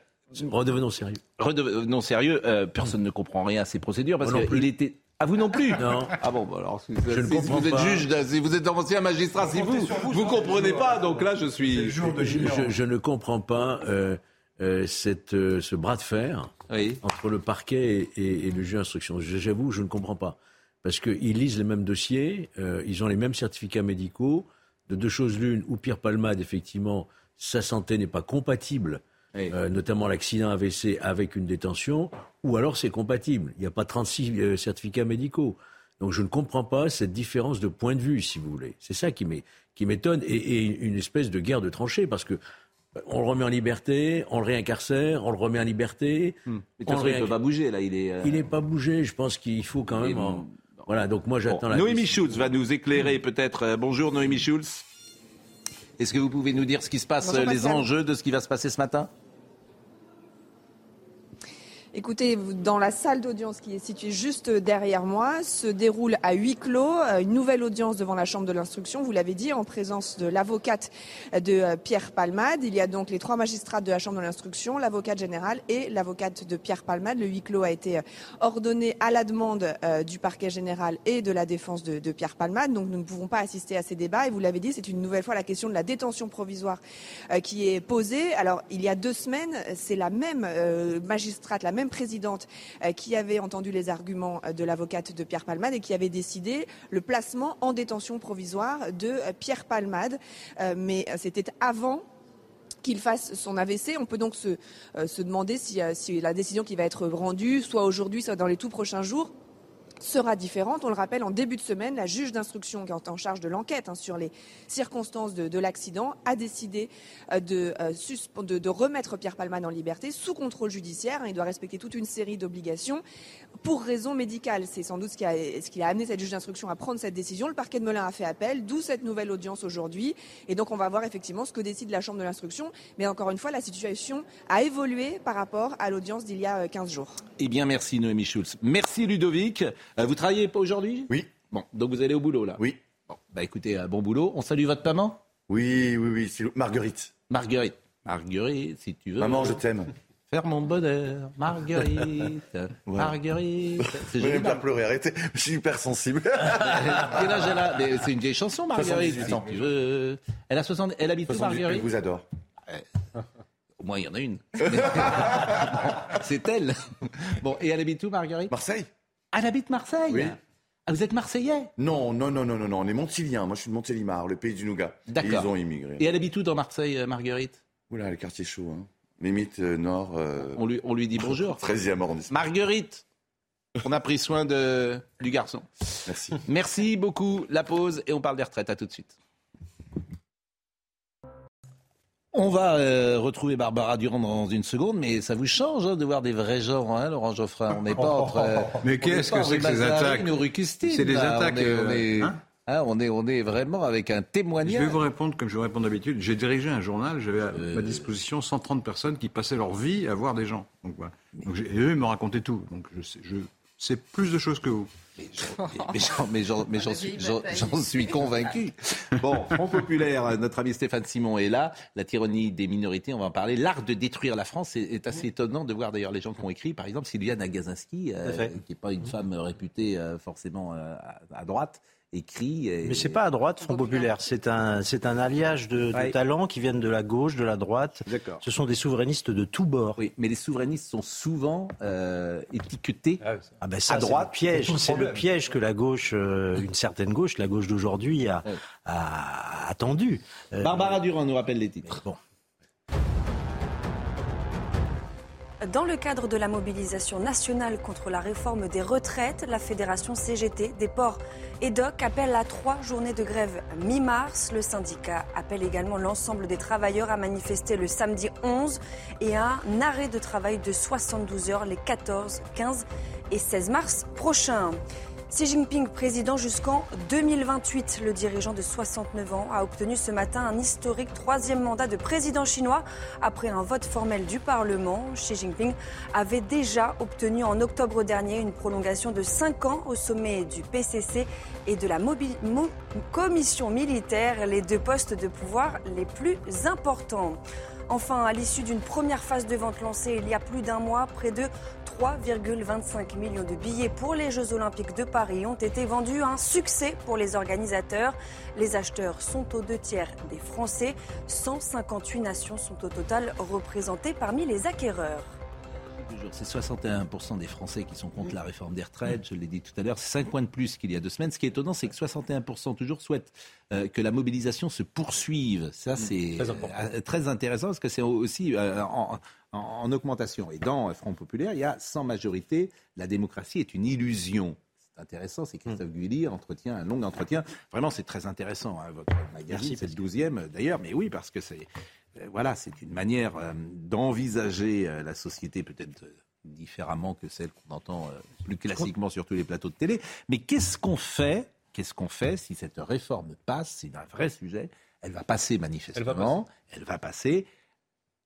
Redevenons sérieux. redeve- non, sérieux, euh, personne ne comprend rien à ces procédures parce qu'il était. Ah, vous non plus Non. Ah bon, bah alors, si, Je ne si comprends vous êtes pas. juge, si vous êtes ancien magistrat, si vous, vous comprenez pas, donc là, je suis. jour de Je, je- je ne comprends pas euh, euh, cette, euh, ce bras de fer Oui. entre le parquet et, et- et le juge d'instruction. J'avoue, je ne comprends pas. Parce qu'ils lisent les mêmes dossiers, euh, ils ont les mêmes certificats médicaux. De deux choses l'une, ou Pierre Palmade, effectivement, sa santé n'est pas compatible, Oui. euh, notamment l'accident AVC avec une détention, ou alors c'est compatible. Il n'y a pas 36 euh, certificats médicaux. Donc je ne comprends pas cette différence de point de vue, si vous voulez. C'est ça qui m'é- qui m'étonne, et, et une espèce de guerre de tranchées, parce que euh, on le remet en liberté, on le réincarcère, on le remet en liberté. Mais de toute on le il ne peut pas bouger, là. Il est. euh, il n'est pas bougé. Je pense qu'il faut quand même. en- Voilà, donc moi j'attends Bon, la. Noémie. Schulz va nous éclairer peut-être. Bonjour Noémie Schulz. Est-ce que vous pouvez nous dire ce qui se passe, Bonjour, les Pascal. enjeux de ce qui va se passer ce matin? Écoutez, dans la salle d'audience qui est située juste derrière moi, se déroule à huis clos euh, une nouvelle audience devant la Chambre de l'instruction, vous l'avez dit, en présence de l'avocate de euh, Pierre Palmade. Il y a donc les trois magistrats de la Chambre de l'instruction, l'avocate générale et l'avocate de Pierre Palmade. Le huis clos a été euh, ordonné à la demande du parquet général et de la défense de, de Pierre Palmade. Donc nous ne pouvons pas assister à ces débats. Et vous l'avez dit, c'est une nouvelle fois la question de la détention provisoire qui est posée. Alors il y a deux semaines, c'est la même magistrate, la même présidente euh, qui avait entendu les arguments euh, de l'avocate de Pierre Palmade et qui avait décidé le placement en détention provisoire de euh, Pierre Palmade. Mais c'était avant qu'il fasse son AVC. On peut donc se, demander si, si la décision qui va être rendue, soit aujourd'hui, soit dans les tout prochains jours, sera différente. On le rappelle, en début de semaine, la juge d'instruction qui est en charge de l'enquête hein, sur les circonstances de, de l'accident a décidé euh, de, euh, de, remettre Pierre Palman en liberté sous contrôle judiciaire. hein. Il doit respecter toute une série d'obligations pour raison médicale. C'est sans doute ce qui, a, ce qui a amené cette juge d'instruction à prendre cette décision. Le parquet de Melun a fait appel, d'où cette nouvelle audience aujourd'hui. Et donc on va voir effectivement ce que décide la Chambre de l'instruction. Mais encore une fois, la situation a évolué par rapport à l'audience d'il y a euh, 15 jours. Eh bien, merci Noémie Schulz. Merci Ludovic. Euh, vous travaillez pas aujourd'hui? Oui. Bon, donc vous allez au boulot là Oui. Bon, bah écoutez, euh, bon boulot. On salue votre maman? Oui, oui, oui. c'est Marguerite. Marguerite. Marguerite, si tu veux. Maman, je t'aime. Faire mon bonheur, Marguerite, [LAUGHS] Marguerite. [LAUGHS] Je vais pas pleurer, arrêtez. Je suis hyper sensible. [LAUGHS] Quel âge elle a? Mais C'est une vieille chanson, Marguerite. 78 si tu veux. Elle a 60. Elle habite où, 78, Elle Marguerite? vous adore. Au moins, il y en a une. C'est elle. Bon, et elle habite où, Marguerite? Marseille Elle habite Marseille. Oui. Ah, vous êtes Marseillais Non, non, non, non, non, non. On est Montiliens. Moi, je suis de Montélimar, le pays du nougat. D'accord. Ils ont immigré. Et elle habite où dans Marseille, euh, Marguerite? Oula, le quartier chaud. Hein. Limite euh, nord, euh, on lui, on lui dit bonjour. [LAUGHS] 13e arrondissement. Marguerite, on a pris soin de, du garçon. Merci. Merci beaucoup. La pause et on parle des retraites. À tout de suite. On va euh, retrouver Barbara Durand dans une seconde, mais ça vous change hein, de voir des vrais gens, hein, Laurent Geoffrin? On n'est pas [LAUGHS] entre. euh, Mais qu'est-ce que c'est que ces attaques? C'est des attaques, On est, on euh, est- hein? hein, on est, on est vraiment avec un Je témoignage. vais vous répondre comme je vous réponds d'habitude. J'ai dirigé un journal, j'avais à Euh. ma disposition 130 personnes qui passaient leur vie à voir des gens. Donc, voilà. Donc, j'ai- et eux, ils me racontaient tout. Donc je sais, je sais plus de choses que vous. Mais j'en- suis, convaincu. Bon, Front Populaire, euh, notre ami Stéphane Simon est là. La tyrannie des minorités, on va en parler. L'art de détruire la France est, est assez étonnant de voir d'ailleurs les gens qui ont écrit. Par exemple, Sylviane Agazinski, euh, qui n'est pas une femme réputée euh, forcément euh, à, à droite, écrit. et- Mais c'est pas à droite, Front Populaire. C'est un, c'est un alliage de, de Ouais. talents qui viennent de la gauche, de la droite. D'accord. Ce sont des souverainistes de tous bords. Oui, mais les souverainistes sont souvent euh, étiquetés. Ah Ah ben ça, À c'est droite, le piège. c'est le C'est piège que la gauche, euh, une certaine gauche, la gauche d'aujourd'hui, a, Ouais. a attendu. Euh, Barbara Durand nous rappelle les titres. Bon. Dans le cadre de la mobilisation nationale contre la réforme des retraites, la fédération CGT des ports et doc appelle à trois journées de grève mi-mars. Le syndicat appelle également l'ensemble des travailleurs à manifester le samedi 11 et à un arrêt de travail de 72 heures les 14, 15 et 16 mars prochains. Xi Jinping, président jusqu'en 2028, le dirigeant de 69 ans a obtenu ce matin un historique troisième mandat de président chinois après un vote formel du Parlement. Xi Jinping avait déjà obtenu en octobre dernier une prolongation de 5 ans au sommet du PCC et de la commission militaire, les deux postes de pouvoir les plus importants. Enfin, à l'issue d'une première phase de vente lancée il y a plus d'un mois, près de 3,25 millions de billets pour les Jeux Olympiques de Paris ont été vendus. Un succès pour les organisateurs. Les acheteurs sont aux deux tiers des Français. 158 nations sont au total représentées parmi les acquéreurs. C'est 61% des Français qui sont contre la réforme des retraites. Je l'ai dit tout à l'heure, c'est 5 points de plus qu'il y a deux semaines. Ce qui est étonnant, c'est que 61% toujours souhaitent euh, que la mobilisation se poursuive. Ça, c'est Très important. euh, très intéressant parce que c'est aussi euh, en, en- en augmentation. Et dans Front Populaire, il y a sans majorité, la démocratie est une illusion. C'est intéressant, c'est Christophe Guilly entretient un long entretien. Vraiment, c'est très intéressant. hein, votre magazine, c'est le 12e euh, d'ailleurs, mais oui, parce que c'est euh, voilà, c'est une manière euh, d'envisager euh, la société peut-être différemment que celle qu'on entend plus classiquement sur tous les plateaux de télé. Mais qu'est-ce qu'on fait Qu'est-ce qu'on fait si cette réforme passe C'est un vrai sujet? Elle va passer manifestement. Elle va passer.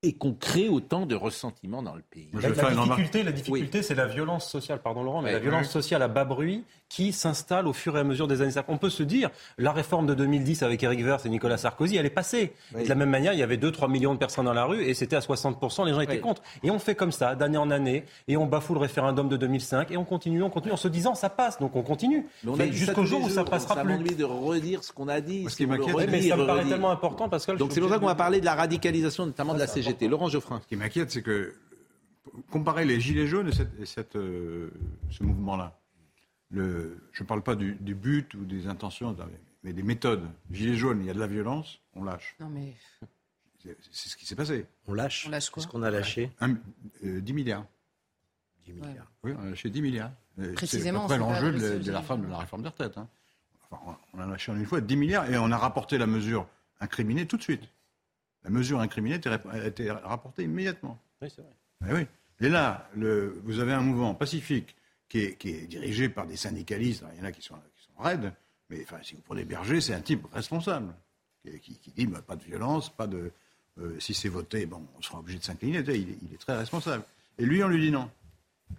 Et qu'on crée autant de ressentiments dans le pays. La, je difficulté, la difficulté, c'est la violence sociale, pardon Laurent, mais la violence sociale à bas bruit qui s'installe au fur et à mesure des années. On peut se dire, la réforme de 2010 avec Eric Woerth et Nicolas Sarkozy, elle est passée. Oui. De la même manière, il y avait 2-3 millions de personnes dans la rue et c'était à 60%, les gens étaient Oui. contre. Et on fait comme ça, d'année en année, et on bafoue le référendum de 2005, et on continue, on continue, en se disant, ça passe, donc on continue. Mais jusqu'au jour où ça jours, passera ça plus. m'ennuie de redire ce qu'on a dit. Ce qui m'inquiète, Oui, mais ça me paraît tellement important, Pascal. Donc c'est pour ça qu'on va parler de la radicalisation, notamment de la CGT. Laurent Geoffrin. Ce qui m'inquiète, c'est que comparer les Gilets jaunes et, cette- et cette, euh, ce mouvement-là, le, je ne parle pas du, du but ou des intentions, mais des méthodes. Gilets jaunes, il y a de la violence, on lâche. Non mais C'est ce qui s'est passé. On lâche. On lâche quoi Qu'est-ce qu'on a lâché Un- euh, 10 milliards. 10 milliards. Oui, on a lâché 10 milliards. Euh, Précisément, C'est à peu on près s'en l'enjeu de, de la réforme, de la réforme des retraites. hein. Enfin, on a lâché une fois 10 milliards et on a rapporté la mesure incriminée tout de suite. La mesure incriminée a été rapportée immédiatement. Oui, c'est vrai. Eh oui. Et là, le- vous avez un mouvement pacifique qui est, qui est dirigé par des syndicalistes. Alors, il y en a qui sont, qui sont raides, mais enfin, si vous prenez Berger, c'est un type responsable qui, qui- qui dit bah, pas de violence, pas de. euh, si c'est voté, bon, on sera obligé de s'incliner. Il, est- il est très responsable. Et lui, on lui dit non.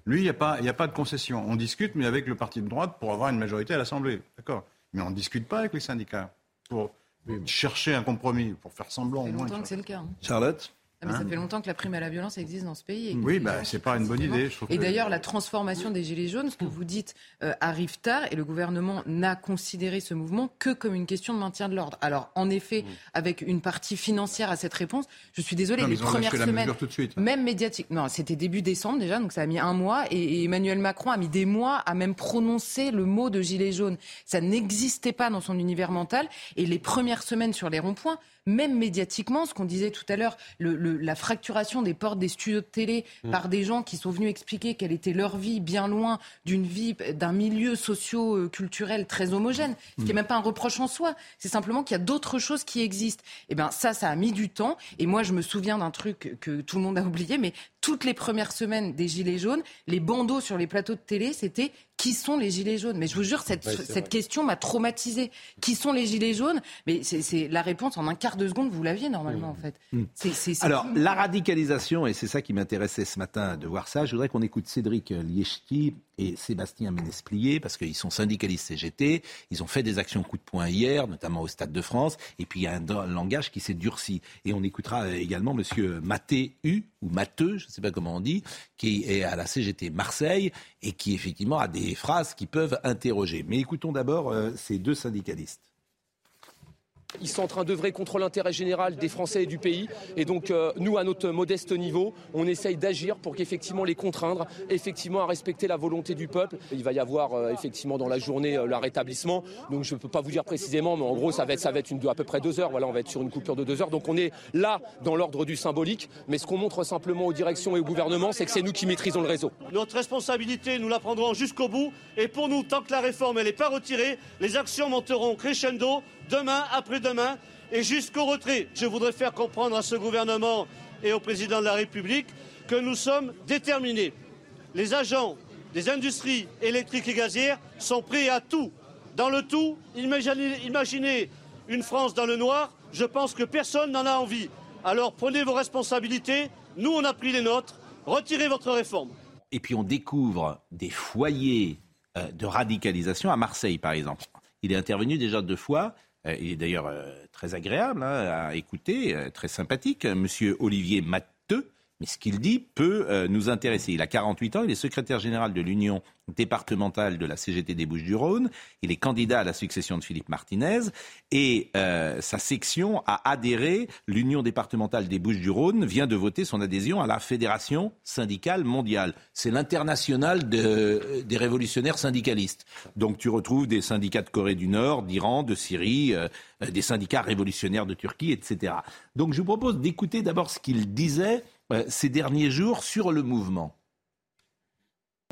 Lui, il n'y a, pas- il y a pas de concession. On discute, mais avec le parti de droite pour avoir une majorité à l'Assemblée. D'accord? Mais on ne discute pas avec les syndicats pour chercher un compromis, pour faire semblant Ça au fait moins. longtemps que c'est le cas. hein. Charlotte? Ah, mais ça Hein fait longtemps que la prime à la violence existe dans ce pays. et Oui, bah, c'est pas une bonne idée. je trouve Et que- d'ailleurs, la transformation des Gilets jaunes, ce que vous dites, euh, arrive tard et le gouvernement n'a considéré ce mouvement que comme une question de maintien de l'ordre. Alors, en effet, avec une partie financière à cette réponse, je suis désolée, Non, les premières semaines, tout de suite. même médiatique, non, c'était début décembre déjà, donc ça a mis un mois et, et Emmanuel Macron a mis des mois à même prononcer le mot de Gilets jaunes. Ça n'existait pas dans son univers mental et les premières semaines sur les ronds-points, même médiatiquement, ce qu'on disait tout à l'heure, le- le- la fracturation des portes des studios de télé Mm. par des gens qui sont venus expliquer quelle était leur vie, bien loin d'une vie, d'un milieu socio-culturel très homogène, ce qui n'est même pas un reproche en soi, c'est simplement qu'il y a d'autres choses qui existent. Et bien ça, ça a mis du temps. Et moi, je me souviens d'un truc que tout le monde a oublié, mais toutes les premières semaines des Gilets jaunes, les bandeaux sur les plateaux de télé, c'était qui sont les Gilets jaunes? Mais je vous jure, cette, Ouais, cette question m'a traumatisé. Qui sont les Gilets jaunes? Mais c'est c'est la réponse en un quart de seconde, vous l'aviez normalement en fait. C'est- c'est- c'est Alors, la radicalisation, et c'est ça qui m'intéressait ce matin de voir ça, je voudrais qu'on écoute Cédric Liechti et Sébastien Ménesplier, parce qu'ils sont syndicalistes CGT, ils ont fait des actions coup de poing hier, notamment au Stade de France, et puis il y a un, langage qui s'est durci. Et on écoutera euh, également Monsieur Maté U, ou Matteux, je ne sais pas comment on dit, qui est à la CGT Marseille, et qui effectivement a des phrases qui peuvent interroger. Mais écoutons d'abord euh, ces deux syndicalistes. Ils sont en train d'œuvrer contre l'intérêt général des Français et du pays. Et donc, euh, nous, à notre modeste niveau, on essaye d'agir pour qu'effectivement les contraindre, effectivement à respecter la volonté du peuple. Il va y avoir euh, effectivement dans la journée euh, leur rétablissement. Donc, je ne peux pas vous dire précisément, mais en gros, ça va être, à peu près deux heures. Voilà, on va être sur une coupure de deux heures. Donc, on est là dans l'ordre du symbolique. Mais ce qu'on montre simplement aux directions et au gouvernement, c'est que c'est nous qui maîtrisons le réseau. Notre responsabilité, nous la prendrons jusqu'au bout. Et pour nous, tant que la réforme n'est pas retirée, les actions monteront crescendo demain, après-demain et jusqu'au retrait. Je voudrais faire comprendre à ce gouvernement et au président de la République que nous sommes déterminés. Les agents des industries électriques et gazières sont prêts à tout. Dans le tout, imaginez, une France dans le noir, je pense que personne n'en a envie. Alors prenez vos responsabilités, nous on a pris les nôtres, retirez votre réforme. Et puis on découvre des foyers euh, de radicalisation à Marseille, par exemple. Il est intervenu déjà deux fois. Euh, il est d'ailleurs euh, très agréable hein, à écouter, euh, très sympathique, Monsieur Olivier Matteux. Mais ce qu'il dit peut euh, nous intéresser. Il a 48 ans, il est secrétaire général de l'Union départementale de la CGT des Bouches-du-Rhône. Il est candidat à la succession de Philippe Martinez. Et euh, sa section a adhéré, l'Union départementale des Bouches-du-Rhône vient de voter son adhésion à la Fédération syndicale mondiale. C'est l'international de- des révolutionnaires syndicalistes. Donc tu retrouves des syndicats de Corée du Nord, d'Iran, de Syrie, euh, euh, des syndicats révolutionnaires de Turquie, etc. Donc je vous propose d'écouter d'abord ce qu'il disait euh, ces derniers jours sur le mouvement.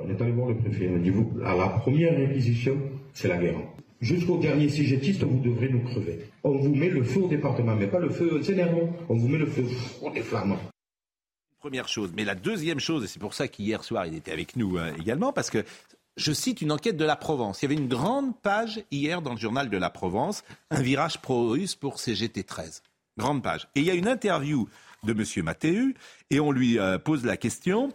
On est allé voir le préfet, m'a dit, vous, à la première réquisition, c'est la guerre. Jusqu'au dernier CGTiste, vous devrez nous crever. On vous met le feu au département, mais pas le feu Sénérement, on vous met le feu au des flamands. Première chose. Mais la deuxième chose, et c'est pour ça qu'hier soir il était avec nous euh, également, parce que je cite une enquête de la Provence. Il y avait une grande page hier dans le journal de la Provence, un virage pro-russe pour CGT 13. Grande page. Et il y a une interview de M. Matteu, et on lui euh, pose la question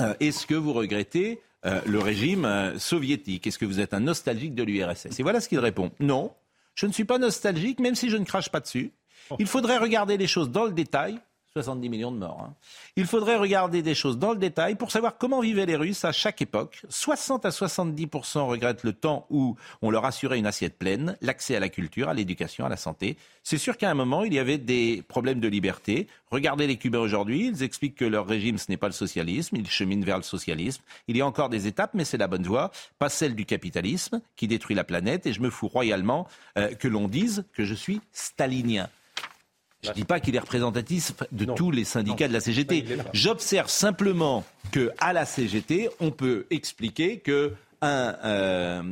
euh, est-ce que vous regrettez euh, le régime soviétique? Est-ce que vous êtes un nostalgique de l'URSS Et voilà ce qu'il répond non, je ne suis pas nostalgique, même si je ne crache pas dessus. Il faudrait regarder les choses dans le détail. 70 millions de morts. hein. Il faudrait regarder des choses dans le détail pour savoir comment vivaient les Russes à chaque époque. 60 à 70% regrettent le temps où on leur assurait une assiette pleine, l'accès à la culture, à l'éducation, à la santé. C'est sûr qu'à un moment, il y avait des problèmes de liberté. Regardez les Cubains aujourd'hui, ils expliquent que leur régime, ce n'est pas le socialisme, ils cheminent vers le socialisme. Il y a encore des étapes, mais c'est la bonne voie, pas celle du capitalisme qui détruit la planète. Et je me fous royalement euh, que l'on dise que je suis stalinien. Je ne dis pas qu'il est représentatif de tous les syndicats de la CGT. J'observe simplement que à la CGT, on peut expliquer que un, euh,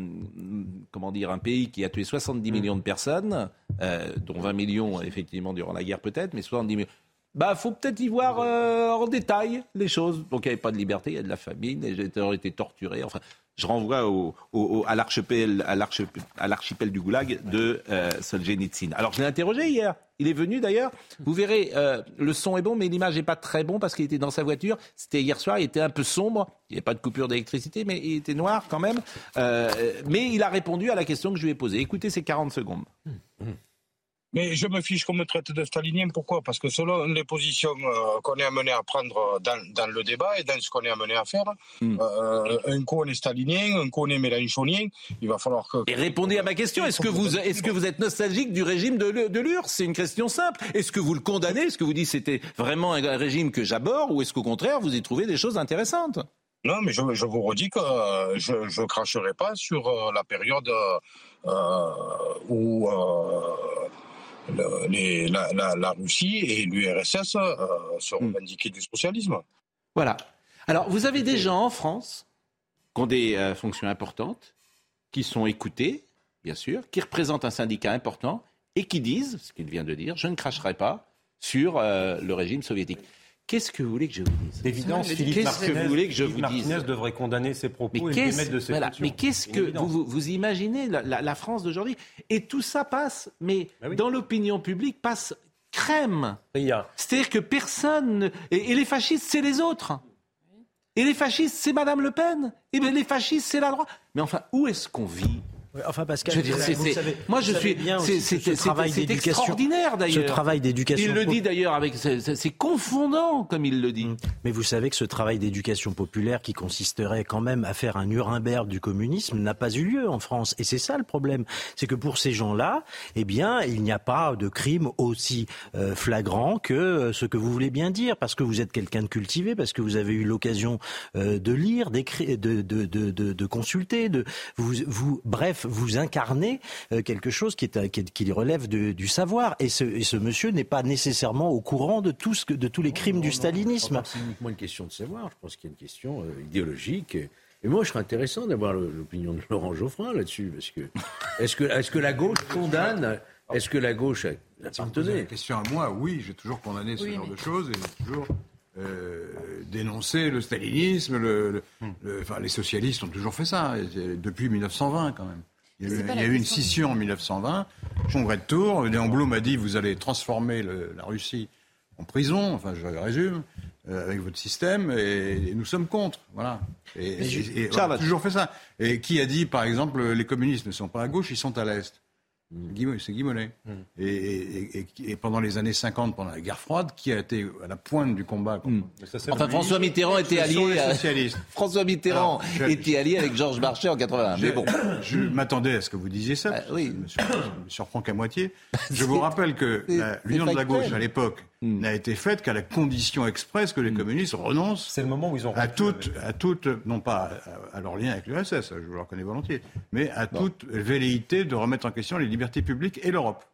comment dire, un pays qui a tué 70 millions de personnes, euh, dont 20 millions effectivement durant la guerre peut-être, mais 70 millions, bah, faut peut-être y voir euh, en détail les choses. Donc, il n'y avait pas de liberté, il y a de la famine, les gens ont été torturés. Enfin, je renvoie au, au, à l'archipel du Goulag de euh, Solzhenitsyn. Alors, je l'ai interrogé hier. Il est venu d'ailleurs. Vous verrez, euh, le son est bon, mais l'image n'est pas très bon parce qu'il était dans sa voiture. C'était hier soir, il était un peu sombre. Il n'y avait pas de coupure d'électricité, mais il était noir quand même. Euh, mais il a répondu à la question que je lui ai posée. Écoutez ces 40 secondes. Mais je me fiche qu'on me traite de stalinien. Pourquoi? Parce que selon les positions euh, qu'on est amené à prendre dans, dans, le débat et dans ce qu'on est amené à faire, Hmm. euh, un coup on est stalinien, un coup on est mélanchonien, il va falloir que... Et répondez à ma question. Est-ce que vous, est-ce que vous êtes nostalgique du régime de, de l'URSS C'est une question simple. Est-ce que vous le condamnez? Est-ce que vous dites c'était vraiment un régime que j'aborde Ou est-ce qu'au contraire, vous y trouvez des choses intéressantes? Non, mais je, je vous redis que euh, je ne cracherai pas sur euh, la période euh, où le- les- la, la- la Russie et l'URSS euh, se Hmm. du socialisme. Voilà. Alors, vous avez des gens en France qui ont des euh, fonctions importantes, qui sont écoutés, bien sûr, qui représentent un syndicat important et qui disent, ce qu'il vient de dire, je ne cracherai pas sur euh, le régime soviétique. Qu'est-ce que vous voulez que je vous dise? D'évidence, Philippe Qu'est-ce Martinez, que vous voulez que je Philippe vous dise? Martinez devrait condamner ses propos mais et qu'est-ce démettre de ses voilà, mais qu'est-ce que évidence. vous, vous, vous imaginez la, la- la France d'aujourd'hui? Et tout ça passe, mais dans l'opinion publique, passe crème. C'est-à-dire que personne... ne- Et, et les fascistes, c'est les autres. Et les fascistes, c'est Madame Le Pen. Et bien les fascistes, c'est la droite. Mais enfin, où est-ce qu'on vit? Enfin, Pascal, Je veux dire, vous savez- moi, je suis. c'est- extraordinaire d'ailleurs. Ce travail d'éducation. Il le dit d'ailleurs avec. c'est- confondant comme il le dit. Mais vous savez que ce travail d'éducation populaire qui consisterait quand même à faire un Nuremberg du communisme n'a pas eu lieu en France. Et c'est ça le problème. C'est que pour ces gens-là, eh bien, il n'y a pas de crime aussi euh, flagrant que euh, ce que vous voulez bien dire, parce que vous êtes quelqu'un de cultivé, parce que vous avez eu l'occasion euh, de lire, d'écrire, de, de, de, de, de consulter, de vous, vous, bref, vous incarnez euh, quelque chose qui, est, un- qui, est- qui relève de- du savoir. Et ce, et ce monsieur n'est pas nécessairement au courant de, tout ce que, de tous les crimes du stalinisme. C'est uniquement une question de savoir. Je pense qu'il y a une question euh, idéologique. Et, moi, je serais intéressant d'avoir l'opinion de Laurent Geoffrin là-dessus. Parce que est-ce que, la gauche condamne Est-ce que la gauche Si appartenait la question à moi, oui, j'ai toujours condamné ce Oui, genre mais- de choses et j'ai toujours euh, dénoncé le stalinisme. Le, le- le- enfin, les socialistes ont toujours fait ça, depuis 1920 quand même. Il y a, eu, pas il la y a eu une scission en 1920, Congrès de Tours, Léon Blum a dit vous allez transformer le- la Russie en prison, enfin je résume, euh, avec votre système, et, et nous sommes contre. Voilà. Et, et- on Ça a va. toujours fait ça. Et qui a dit, par exemple, les communistes ne sont pas à gauche, ils sont à l'est C'est Guy Mollet. Et, et- et- et pendant les années 50, pendant la guerre froide, qui a été à la pointe du combat contre- Enfin, François Mitterrand était allié. à-. [LAUGHS] François Mitterrand Alors, je- était allié avec Georges Marchais en 81. Mais Je- bon. Je m'attendais à ce que vous disiez ça. parce que ça me sur- ça me surprend qu'à moitié. [LAUGHS] Je vous rappelle que l'union de la gauche à l'époque n'a été faite qu'à la condition expresse que les communistes renoncent. C'est le moment où ils ont à toute, à toute, non pas à, à leur lien avec l'URSS, je vous le reconnais volontiers, mais à toute velléité de remettre en question les libertés publiques et l'Europe.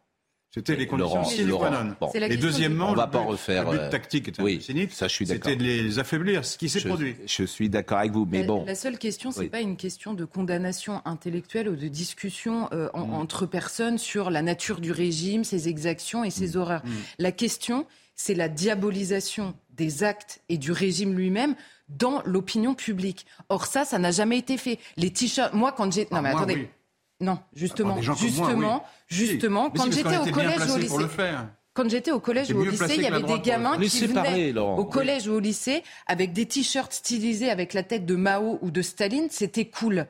C'était les conditions Laurent, sine qua non. bon. Et question deuxièmement, On va le pas but- refaire, Le but euh, tactique était oui, cynique. ça, je suis C'était de les affaiblir, ce qui s'est produit. Je suis d'accord avec vous, mais La- bon. La seule question, c'est Oui. pas une question de condamnation intellectuelle ou de discussion euh, en- Mm. entre personnes sur la nature du régime, ses exactions et Mm. ses horreurs. La question, c'est la diabolisation des actes et du régime lui-même dans l'opinion publique. Or ça, ça n'a jamais été fait. Les t-shirts, moi quand j'ai, non mais Ah, moi, attendez. oui. Non, justement, moi, justement, oui. justement, si, quand j'étais au collège ou au lycée, pour le faire. quand j'étais au collège ou au lycée, il y avait des gamins qui venaient Laurent. au Oui. collège ou au lycée avec des t-shirts stylisés avec la tête de Mao ou de Staline, c'était cool.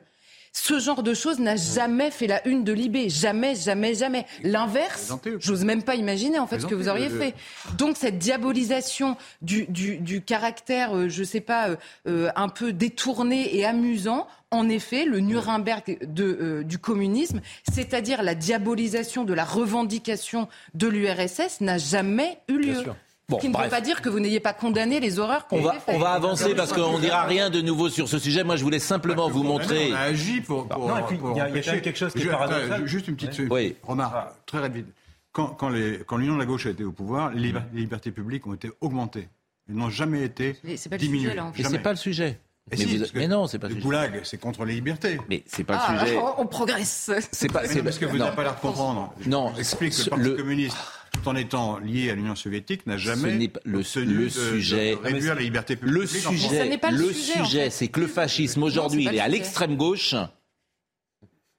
Ce genre de choses n'a jamais fait la une de Libé. Jamais, jamais, jamais. L'inverse, j'ose même pas imaginer en fait ce que vous auriez Plaisantez, fait. Donc cette diabolisation du, du, du caractère, euh, je sais pas, euh, euh, un peu détourné et amusant, en effet, le Nuremberg de, euh, du communisme, c'est-à-dire la diabolisation de la revendication de l'URSS, n'a jamais eu lieu. sûr. Bon, Ce qui ne bref. veut pas dire que vous n'ayez pas condamné les horreurs qu'on On va, fait. on va avancer parce qu'on ne dira rien de nouveau sur ce sujet. Moi, je voulais simplement vous montrer. On a agi pour. pour Non, et puis, pour il y a- il y a quelque chose qui est Je- paradoxal. attends, Juste une petite Oui. petite remarque, très rapide. Quand, quand les- quand l'Union de la gauche a été au pouvoir, les, les libertés publiques ont été augmentées. Elles n'ont jamais été Mais c'est pas le diminuées. sujet, là, en fait. Mais Jamais. c'est pas le sujet. Mais si, vous- parce que mais non, c'est pas le le sujet. goulag, c'est contre les libertés. Mais c'est pas Ah, le sujet. on progresse. C'est pas. C'est parce que vous n'avez pas l'air de comprendre. Non, J'explique que ce- le Parti le- communiste tout en étant lié à l'Union soviétique, n'a jamais Ce n'est pas- le, obtenu le de- sujet. de réduire la liberté publique. Le sujet, pas le le sujet, en sujet, fait. c'est que le fascisme aujourd'hui, il est à l'extrême gauche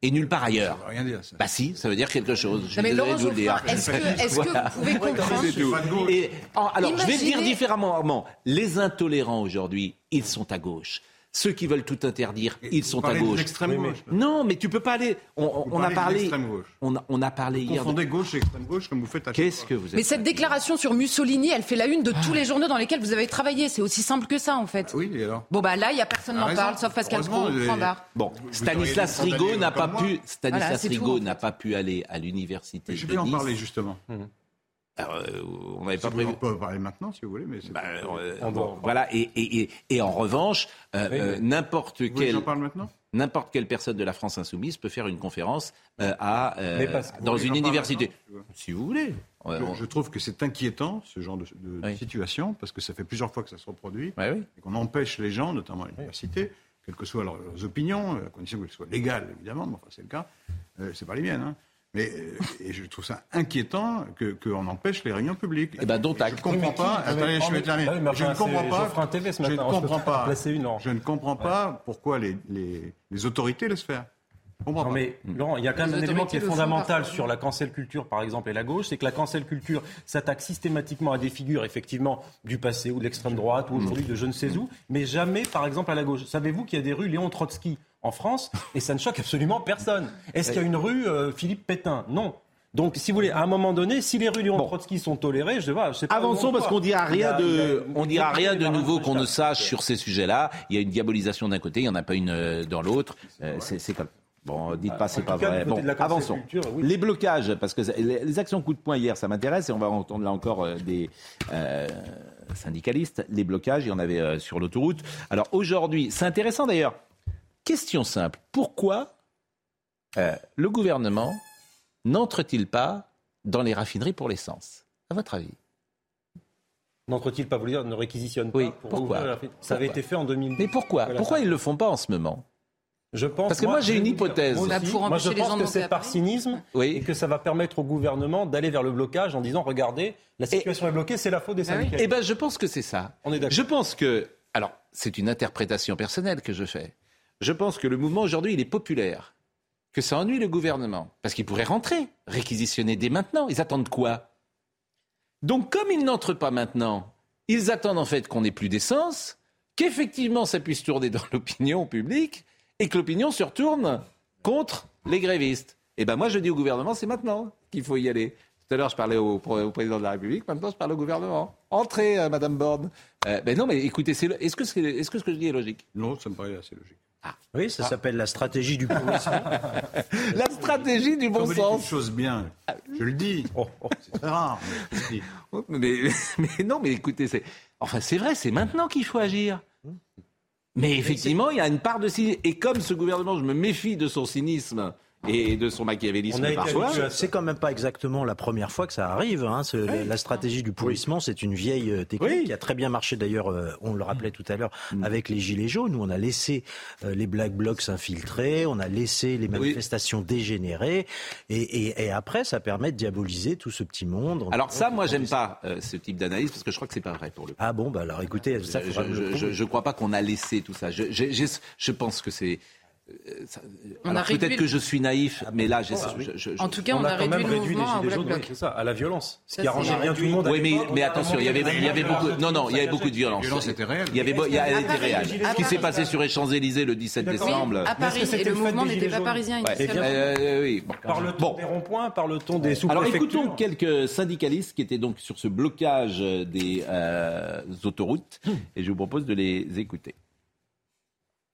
et nulle part ailleurs. Ça veut rien dire, ça. Bah si, ça veut dire quelque chose. Je suis Non, mais désolé Laurent de vous le dire. Geoffrin, est-ce que, est-ce que Voilà. vous pouvez comprendre C'est tout. Et, alors, je vais le dire différemment. Les intolérants aujourd'hui, ils sont à gauche. Ceux qui veulent tout interdire, ils sont à de gauche. l'extrême gauche, là. Non, mais tu peux pas aller. On, on- a de parlé. On a, on a parlé Vous hier. de- confondez gauche et extrême gauche comme vous faites à chaque Qu'est-ce fois. que vous êtes Mais cette déclaration sur Mussolini, elle fait la une de tous les journaux dans lesquels vous avez travaillé. C'est aussi simple que ça, en fait. Oui, et alors Bon, bah là, il n'y a personne Ah, n'en parle, sauf Pascal Pro. Bon, Vous Stanislas Rigaud n'a pas pu. Stanislas Rigaud n'a pas pu aller à l'université Je de vais en parler justement. Alors, euh, on n'avait pas prévu. en pouvez en parler maintenant si vous voulez, mais Bah, euh, On voilà. Et, et, et, et en revanche, euh, Oui, euh, oui. n'importe quel j'en parle maintenant? n'importe quelle personne de la France insoumise peut faire une conférence euh, à, euh, dans une université. si vous voulez Je, on- je trouve que c'est inquiétant, ce genre de, de Oui. situation, parce que ça fait plusieurs fois que ça se reproduit, oui. et qu'on empêche les gens, notamment à l'université, quelles que soient leurs, leurs opinions, à condition qu'elles soient légales, évidemment, mais enfin c'est le cas, euh, c'est pas les miennes, hein. Mais euh, et je trouve ça inquiétant que- qu'on empêche les réunions publiques. Eh ben, dont je acte. ne comprends pas, qui- attendez, mais- je vais terminer. Je ne comprends pas, je ne comprends pas je ne comprends pas pourquoi les, les, les autorités laissent faire. Je comprends Non mais Laurent, il y a quand même un élément qui est fondamental sur la cancel culture, par exemple, et la gauche, c'est que la cancel culture s'attaque systématiquement à des figures, effectivement, du passé ou de l'extrême droite ou aujourd'hui de je ne sais où, mais jamais, par exemple, à la gauche. Savez-vous qu'il y a des rues Léon Trotsky en France et ça ne choque absolument personne Est-ce qu'il y a une rue euh, Philippe Pétain? Non. Donc, si vous voulez, à un moment donné, si les rues Léon Trotsky sont tolérées, je sais pas, je sais pas. Avançons parce qu'on dira rien de, on dira rien de nouveau qu'on ne sache sur ces sujets-là. Il y a une diabolisation d'un côté, il n'y en a pas une euh, dans l'autre. Euh, C'est comme. Bon, dites pas, c'est pas cas, vrai. Bon, avançons. culture, oui. Les blocages, parce que les actions coup de poing hier, ça m'intéresse et on va entendre là encore des euh, syndicalistes. Les blocages, il y en avait euh, sur l'autoroute. Alors aujourd'hui, c'est intéressant d'ailleurs. Question simple. Pourquoi euh, le gouvernement n'entre-t-il pas dans les raffineries pour l'essence À votre avis? N'entre-t-il pas voulu dire ne réquisitionne pas Oui, pour pourquoi ouvrir la fête Ça avait été fait en 2010. Mais pourquoi Voilà, Pourquoi ils le font pas en ce moment? Je pense. Parce que moi, j'ai une vous hypothèse. moi aussi, pour moi, je pense que c'est par cynisme Oui. et que ça va permettre au gouvernement d'aller vers le blocage en disant regardez, la situation est bloquée, c'est la faute des Ah syndicats. Eh ben, je pense que c'est ça. On est d'accord. Je pense que, alors, c'est une interprétation personnelle que je fais. Je pense que le mouvement aujourd'hui, il est populaire, que ça ennuie le gouvernement, parce qu'ils pourraient rentrer, réquisitionner dès maintenant. Ils attendent quoi? Donc, comme ils n'entrent pas maintenant, ils attendent en fait qu'on n'ait plus d'essence, qu'effectivement ça puisse tourner dans [LAUGHS] l'opinion publique et que l'opinion se retourne contre les grévistes. Et ben moi, je dis au gouvernement, c'est maintenant qu'il faut y aller. Tout à l'heure, je parlais au, président de la République, maintenant, je parle au gouvernement. Entrez, euh, Madame Borne. Euh, ben non, mais écoutez, est-ce que, que ce que je dis est logique? Non, ça me paraît assez logique. Oui, ça s'appelle la stratégie du pourrissement. [LAUGHS] La stratégie du bon vous dites une sens. chose bien, je le dis. Oh, C'est très rare. mais. [LAUGHS] Oh, Mais, mais non, mais écoutez, c'est, enfin, c'est vrai, c'est maintenant qu'il faut agir. Mais effectivement, il y a une part de cynisme. Et comme ce gouvernement, je me méfie de son cynisme et de son machiavélisme parfois. C'est quand même pas exactement la première fois que ça arrive. Hein. La stratégie du pourrissement, c'est une vieille euh, technique Oui. qui a très bien marché d'ailleurs, euh, on le rappelait tout à l'heure, Mm. avec les Gilets jaunes, où on a laissé euh, les Black Blocs s'infiltrer, on a laissé les manifestations dégénérer, et, et- et après, ça permet de diaboliser tout ce petit monde. Alors ça, moi, j'aime pas euh, ce type d'analyse parce que je crois que c'est pas vrai pour le coup. Ah bon, bah alors écoutez, ça, je, je, je- je crois pas qu'on a laissé tout ça. Je, je, je- je pense que c'est. Euh, ça- On alors a réduit peut-être que le- je suis naïf, mais là, j'ai. Ah, je- je- je- En tout cas, on, on, a, quand même réduit le réduit les mouvement à gilets jaunes, oui, c'est ça, à la violence. Ce Ça, qui arrangeait bien tout le monde. Oui, mais, attention, il y avait, il y avait beaucoup, non, non, il y avait beaucoup de violence. violence était réelle. Il y avait, il y a- elle était Paris, réelle. à Ce qui s'est passé sur les Champs-Élysées le 17 D'accord. décembre. À Paris, que c'était et le le mouvement des n'était pas parisien Ouais. initialement. Euh, oui, bon. Parle-t-on Bon. des ronds-points, parle-t-on des sous Alors écoutons quelques syndicalistes qui étaient donc sur ce blocage des euh, autoroutes et je vous propose de les écouter.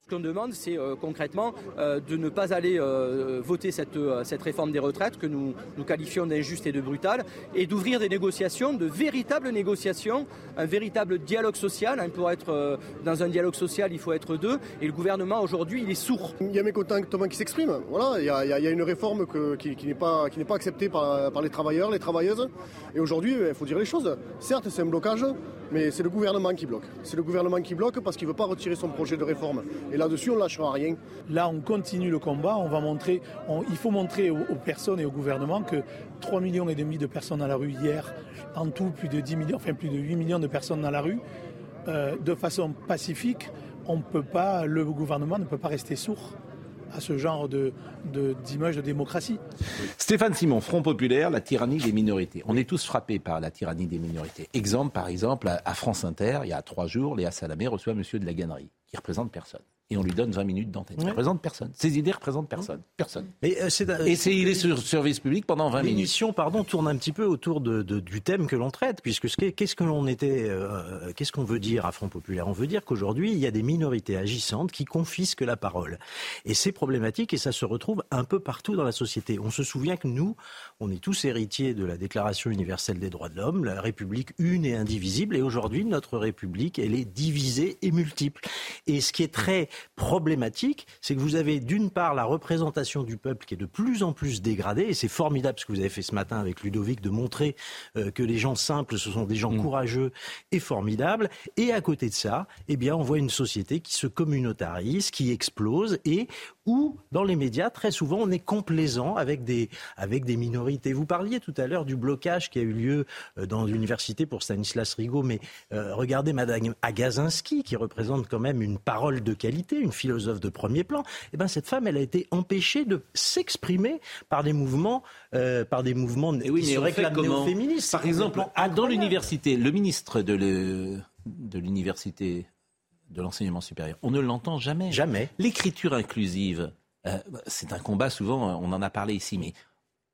Ce qu'on demande, c'est euh, concrètement euh, de ne pas aller euh, voter cette, réforme des retraites que nous, qualifions d'injuste et de brutale, et d'ouvrir des négociations, de véritables négociations, un véritable dialogue social. hein. pour être dans un dialogue social, il faut être deux, et le gouvernement aujourd'hui, il est sourd. Il y a mécontentement qui s'exprime. Voilà, il y a, il y a- une réforme qui, n'est pas, acceptée par, les travailleurs, les travailleuses. Et aujourd'hui, il faut dire les choses. Certes, c'est un blocage, mais c'est le gouvernement qui bloque. C'est le gouvernement qui bloque parce qu'il ne veut pas retirer son projet de réforme. Et là-dessus, on ne lâchera rien. Là, on continue le combat. On va montrer, on- il faut montrer aux, aux personnes et au gouvernement que 3 millions et demi de personnes dans la rue hier, en tout plus de 10 millions, enfin plus de 8 millions de personnes dans la rue, euh, de façon pacifique. On peut pas, le gouvernement ne peut pas rester sourd à ce genre de, de- d'image de démocratie. Stéphane Simon, Front Populaire, la tyrannie des minorités. On est tous frappés par la tyrannie des minorités. Exemple, par exemple, à à France Inter, il y a trois jours, Léa Salamé reçoit Monsieur de la Gannerie, qui représente personne. Et on lui donne 20 minutes d'antenne. Ne représente personne. Ses idées représentent personne. Personne. Mais, euh, c'est- Et c'est, il est sur service public pendant 20 minutes. L'émission, pardon, tourne un petit peu autour de, de- du thème que l'on traite, puisque ce qu'est- qu'est-ce que l'on était, euh, qu'est-ce qu'on veut dire à Front Populaire? On veut dire qu'aujourd'hui, il y a des minorités agissantes qui confisquent la parole, et c'est problématique, et ça se retrouve un peu partout dans la société. On se souvient que nous, on est tous héritiers de la Déclaration universelle des droits de l'homme, la République une et indivisible, et aujourd'hui, notre République, elle est divisée et multiple. Et ce qui est très problématique, c'est que vous avez d'une part la représentation du peuple qui est de plus en plus dégradée, et c'est formidable ce que vous avez fait ce matin avec Ludovic de montrer euh, que les gens simples, ce sont des gens courageux et formidables. Et à côté de ça, eh bien, on voit une société qui se communautarise, qui explose, et où, dans les médias, très souvent, on est complaisant avec des, avec des minorités. Vous parliez tout à l'heure du blocage qui a eu lieu euh, dans l'université pour Stanislas Rigaud, mais euh, regardez Madame Agazinski, qui représente quand même une parole de qualité, une philosophe de premier plan. Eh ben, cette femme, elle a été empêchée de s'exprimer par des mouvements, euh, par des mouvements Et oui, qui se réclament comment néo-féministes. Par exemple, dans l'université, le ministre de, le- de l'université de l'enseignement supérieur, on ne l'entend jamais. Jamais. L'écriture inclusive, euh, c'est un combat souvent, on en a parlé ici, mais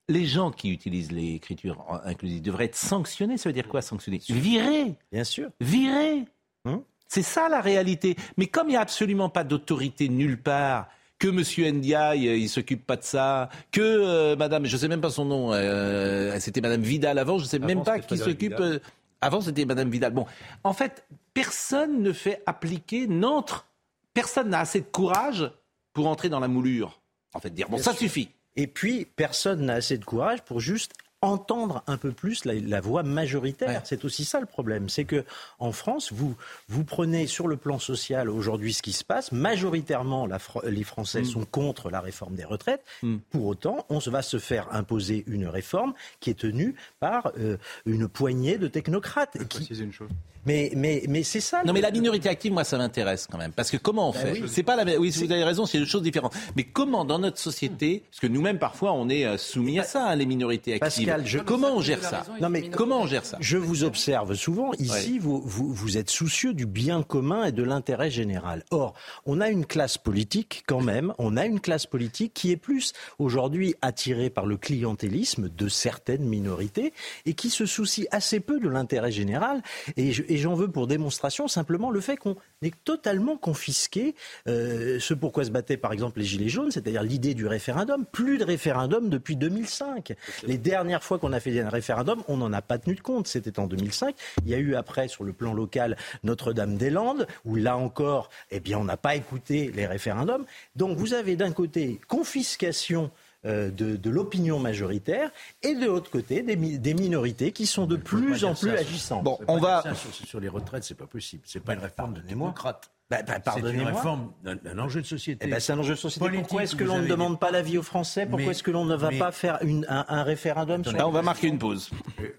les gens qui utilisent l'écriture inclusive devraient être sanctionnés. Ça veut dire quoi sanctionner Virés. Bien sûr. Virés. Hein c'est ça la réalité. Mais comme il n'y a absolument pas d'autorité nulle part, que M. Ndiaye, euh, il s'occupe pas de ça, que euh, Madame, je sais même pas son nom, euh, c'était Madame Vidal avant, je sais Avant, même pas qui s'occupe. Euh, avant, c'était Madame Vidal. Bon, en fait, personne ne fait appliquer, n'entre, personne n'a assez de courage pour entrer dans la moulure. En fait, dire bon, Bien ça sûr. suffit. Et puis, personne n'a assez de courage pour juste entendre un peu plus la, la voix majoritaire. C'est aussi ça le problème. C'est que en France, vous, vous prenez sur le plan social aujourd'hui ce qui se passe. Majoritairement, la les Français Mm. sont contre la réforme des retraites. Pour autant, on va se faire imposer une réforme qui est tenue par euh, une poignée de technocrates. qui- préciser une chose. Mais, mais, mais c'est ça. Non, le- mais la minorité active, moi, ça m'intéresse quand même. Parce que comment on Bah fait oui. C'est pas la même. Oui, vous avez raison, c'est deux choses différentes. Mais comment, dans notre société, parce que nous-mêmes, parfois, on est euh, soumis à ça, hein, les minorités actives. Pascal, je- comment on gère ça Non, mais comment on gère ça Je vous observe souvent. Ici, Ouais. vous, vous, vous êtes soucieux du bien commun et de l'intérêt général. Or, on a une classe politique quand même, on a une classe politique qui est plus aujourd'hui attirée par le clientélisme de certaines minorités et qui se soucie assez peu de l'intérêt général. Et je- et j'en veux pour démonstration simplement le fait qu'on est totalement confisqué euh, ce pourquoi se battaient par exemple les Gilets jaunes, c'est-à-dire l'idée du référendum. Plus de référendum depuis 2005. Les dernières fois qu'on a fait un référendum, on n'en a pas tenu de compte. C'était en 2005. Il y a eu après, sur le plan local, Notre-Dame-des-Landes, où là encore, eh bien, on n'a pas écouté les référendums. Donc vous avez d'un côté confiscation de, de l'opinion majoritaire et de l'autre côté des, mi- des minorités qui sont de plus en plus agissantes. Bon, on va sur, sur les retraites, c'est pas possible. C'est pas une réforme de démocrate. Bah, bah, c'est une réforme d'un d'un enjeu de société. Eh ben, c'est un enjeu de société. Politique, Pourquoi est-ce que l'on ne demande pas l'avis aux Français? Pourquoi est-ce que l'on ne va mais- pas faire une- un, un référendum sur Là, on va marquer une pause.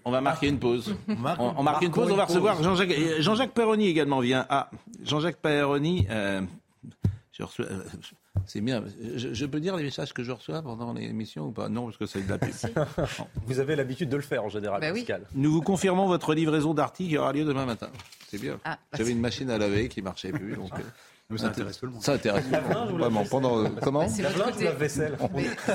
On va marquer une pause. On, on marque une pause. On va recevoir Jean-Jacques euh, Jean-Jacques Perroni également vient. Ah, Jean-Jacques Perroni. euh, je reçois. euh, c'est bien. Je, je peux dire les messages que je reçois pendant l'émission ou pas? Non, parce que c'est de la pub. [LAUGHS] Vous avez l'habitude de le faire en général, Bah oui. Nous vous confirmons votre livraison d'articles qui aura lieu demain matin. C'est bien. Ah, bah J'avais une machine à laver qui marchait plus. Donc, euh, Mais ça intéresse tout le monde. Ça intéresse tout le monde. Vraiment. Pendant, comment Bah, c'est votre côté- vaisselle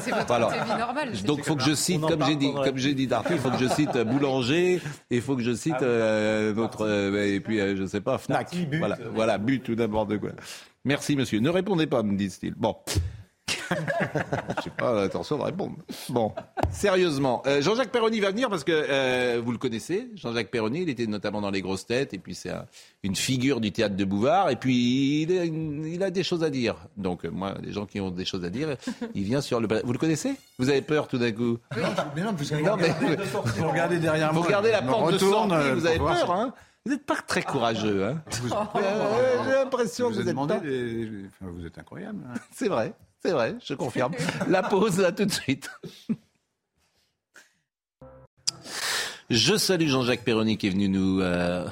c'est votre côté vie normale. Donc, faut que je cite, comme j'ai dit, comme j'ai dit d'article, il faut que je cite euh, Boulanger, et il faut que je cite euh, notre, euh, et puis euh, je sais pas, Fnac. Voilà, voilà, but ou n'importe quoi. Merci, monsieur. Ne répondez pas, me disent-ils. Bon. [LAUGHS] Je sais pas, attention de répondre. Bon, sérieusement, euh, Jean-Jacques Perroni va venir parce que euh, vous le connaissez. Jean-Jacques Perroni, il était notamment dans les grosses têtes et puis c'est un- une figure du théâtre de Bouvard et puis il, a une- il a des choses à dire. Donc euh, moi, les gens qui ont des choses à dire, il vient sur le. Vous le connaissez? Vous avez peur tout d'un coup? Mais non, vous Non, mais- vous regardez derrière Vous moi. regardez la porte de sortie, vous avez peur, hein? Vous n'êtes pas très courageux, hein Vous- Euh, J'ai l'impression que vous vous êtes êtes demandé pas. des- enfin, vous êtes incroyable. hein. [LAUGHS] C'est vrai, c'est vrai, je confirme. La pause, là, tout de suite. Je salue Jean-Jacques Perroni qui est venu nous euh,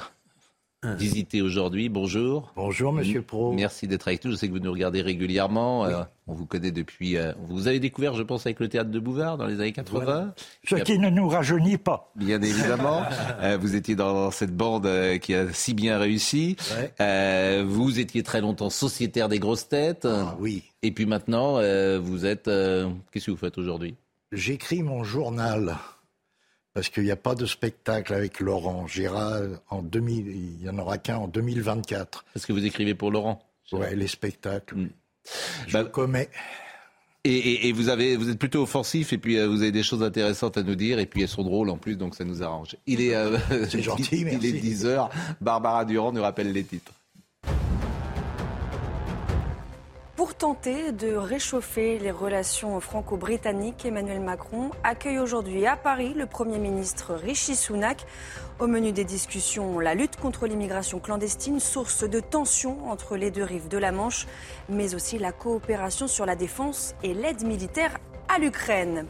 visiter aujourd'hui. Bonjour. Bonjour, monsieur Pro. Merci d'être avec nous. Je sais que vous nous regardez régulièrement. Euh, on vous connaît depuis. euh, vous avez découvert, je pense, avec le théâtre de Bouvard dans les années 80. Ce qui ne nous rajeunit pas. Bien évidemment. [LAUGHS] Euh, vous étiez dans cette bande qui a si bien réussi. Vous étiez très longtemps sociétaire des grosses têtes. oui. Et puis maintenant, vous êtes. Qu'est-ce que vous faites aujourd'hui? J'écris mon journal parce qu'il n'y a pas de spectacle avec Laurent Gérard en 2000. Il n'y en aura qu'un en 2024. Parce que vous écrivez pour Laurent. Ouais, les spectacles. Je Bah, commets. Et, et- et vous, avez, vous êtes plutôt offensif et puis euh, vous avez des choses intéressantes à nous dire et puis elles sont drôles en plus donc ça nous arrange. Il est, euh, C'est gentil, [LAUGHS] il, merci. est 10 heures. Barbara Durand nous rappelle les titres. Pour tenter de réchauffer les relations franco-britanniques, Emmanuel Macron accueille aujourd'hui à Paris le Premier ministre Rishi Sunak. Au menu des discussions, la lutte contre l'immigration clandestine, source de tensions entre les deux rives de la Manche, mais aussi la coopération sur la défense et l'aide militaire à l'Ukraine.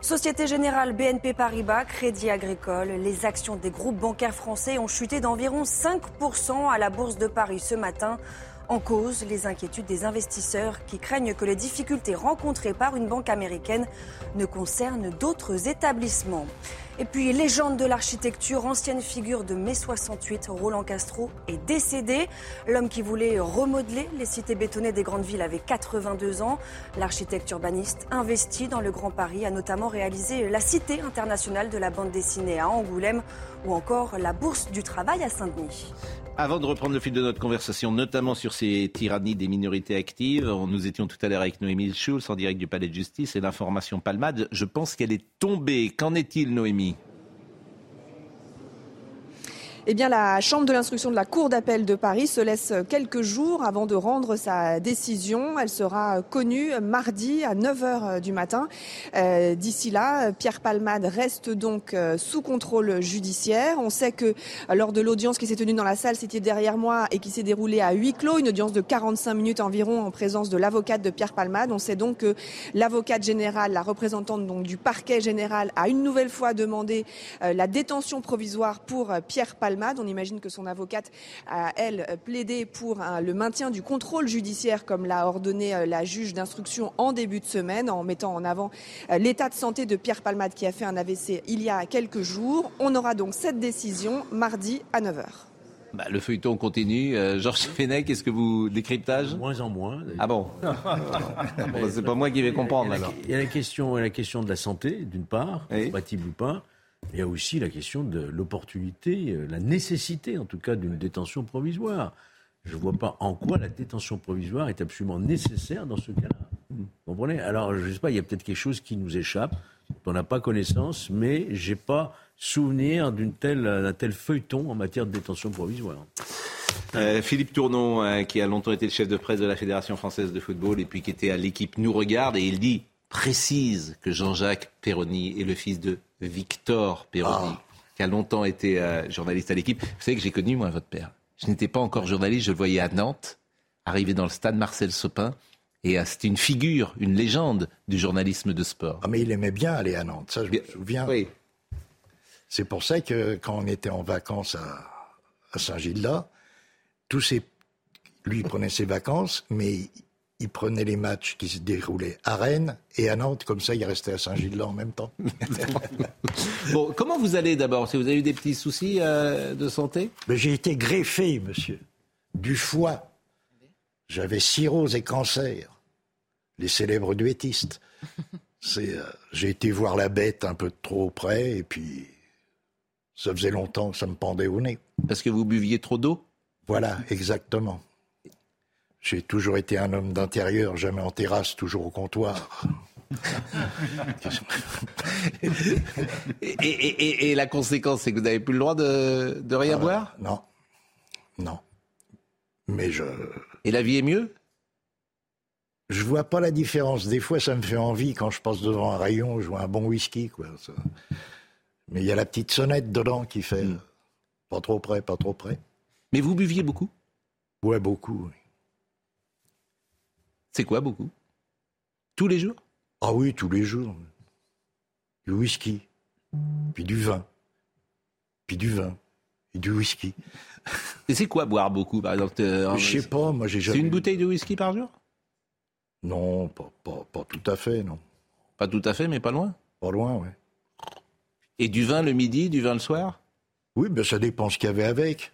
Société Générale, BNP Paribas, Crédit Agricole, les actions des groupes bancaires français ont chuté d'environ 5% à la Bourse de Paris ce matin. En cause, les inquiétudes des investisseurs qui craignent que les difficultés rencontrées par une banque américaine ne concernent d'autres établissements. Et puis, légende de l'architecture, ancienne figure de mai 68, Roland Castro est décédé. L'homme qui voulait remodeler les cités bétonnées des grandes villes avait 82 ans. L'architecte urbaniste investi dans le Grand Paris a notamment réalisé la Cité internationale de la bande dessinée à Angoulême ou encore la Bourse du travail à Saint-Denis. Avant de reprendre le fil de notre conversation, notamment sur ces tyrannies des minorités actives, nous étions tout à l'heure avec Noémie Schulz en direct du Palais de Justice et l'information Palmade, je pense qu'elle est tombée. Qu'en est-il, Noémie? Eh bien, la Chambre de l'instruction de la Cour d'appel de Paris se laisse quelques jours avant de rendre sa décision. Elle sera connue mardi à 9h du matin. Euh, D'ici là, Pierre Palmade reste donc euh, sous contrôle judiciaire. On sait que euh, lors de l'audience qui s'est tenue dans la salle, c'était derrière moi et qui s'est déroulée à huis clos, une audience de 45 minutes environ en présence de l'avocate de Pierre Palmade. On sait donc que l'avocate générale, la représentante donc du parquet général, a une nouvelle fois demandé la détention provisoire pour Pierre Palmade. On imagine que son avocate a, elle, plaidé pour euh, le maintien du contrôle judiciaire, comme l'a ordonné euh, la juge d'instruction en début de semaine, en mettant en avant euh, l'état de santé de Pierre Palmade qui a fait un AVC il y a quelques jours. On aura donc cette décision mardi à 9h. Bah, Le feuilleton continue. Euh, Georges [LAUGHS] Fenech, est-ce que vous décryptage Moins en moins. Ah bon [LAUGHS] Bon, C'est pas moi qui vais comprendre Il y a la- alors. Il y a la question, il y a la question de la santé, d'une part, compatible ou pas. Il y a aussi la question de l'opportunité, euh, la nécessité en tout cas d'une détention provisoire. Je ne vois pas en quoi la détention provisoire est absolument nécessaire dans ce cas-là. Vous comprenez? Alors, je ne sais pas, il y a peut-être quelque chose qui nous échappe, dont on n'a pas connaissance, mais je n'ai pas souvenir d'une telle, d'un tel feuilleton en matière de détention provisoire. Euh, Philippe Tournon, euh, qui a longtemps été le chef de presse de la Fédération française de football et puis qui était à l'équipe Nous Regarde, et il dit, précise que Jean-Jacques Perroni est le fils de Victor Perroni, qui a longtemps été euh, journaliste à l'équipe. Vous savez que j'ai connu, moi, votre père. Je n'étais pas encore journaliste, je le voyais à Nantes, arrivé dans le stade Marcel Sopin, et euh, c'était une figure, une légende du journalisme de sport. Ah, mais il aimait bien aller à Nantes, ça je me souviens. C'est pour ça que quand on était en vacances à, à Saint-Gildas, tous ces, lui il prenait ses vacances, mais il prenait les matchs qui se déroulaient à Rennes et à Nantes, comme ça il restait à Saint-Gildas en même temps. [LAUGHS] Bon, comment vous allez d'abord? Si vous avez eu des petits soucis euh, de santé? Mais j'ai été greffé, monsieur, du foie. J'avais cirrhose et cancer, les célèbres duettistes. [LAUGHS] C'est, euh, j'ai été voir la bête un peu trop près et puis ça faisait longtemps que ça me pendait au nez. Parce que vous buviez trop d'eau? Voilà, exactement. J'ai toujours été un homme d'intérieur, jamais en terrasse, toujours au comptoir. [LAUGHS] et, et- et- et la conséquence, c'est que vous n'avez plus le droit de, de rien Ah, boire? Non. Non. Mais je. Et la vie est mieux? Je vois pas la différence. Des fois, ça me fait envie quand je passe devant un rayon, je vois un bon whisky, quoi. ça. Mais il y a la petite sonnette dedans qui fait Hmm. euh, pas trop près, pas trop près. Mais vous buviez beaucoup? Ouais, beaucoup. oui. C'est quoi beaucoup? Tous les jours? Ah oui, tous les jours. Du whisky, puis du vin, puis du vin, et du whisky. Et c'est quoi boire beaucoup, par exemple euh, Je sais pas, moi j'ai C'est jamais. une bouteille de whisky par jour? Non, pas, pas, pas tout à fait, non. Pas tout à fait, mais pas loin? Pas loin, ouais. Et du vin le midi, du vin le soir? Oui, ben ça dépend ce qu'il y avait avec.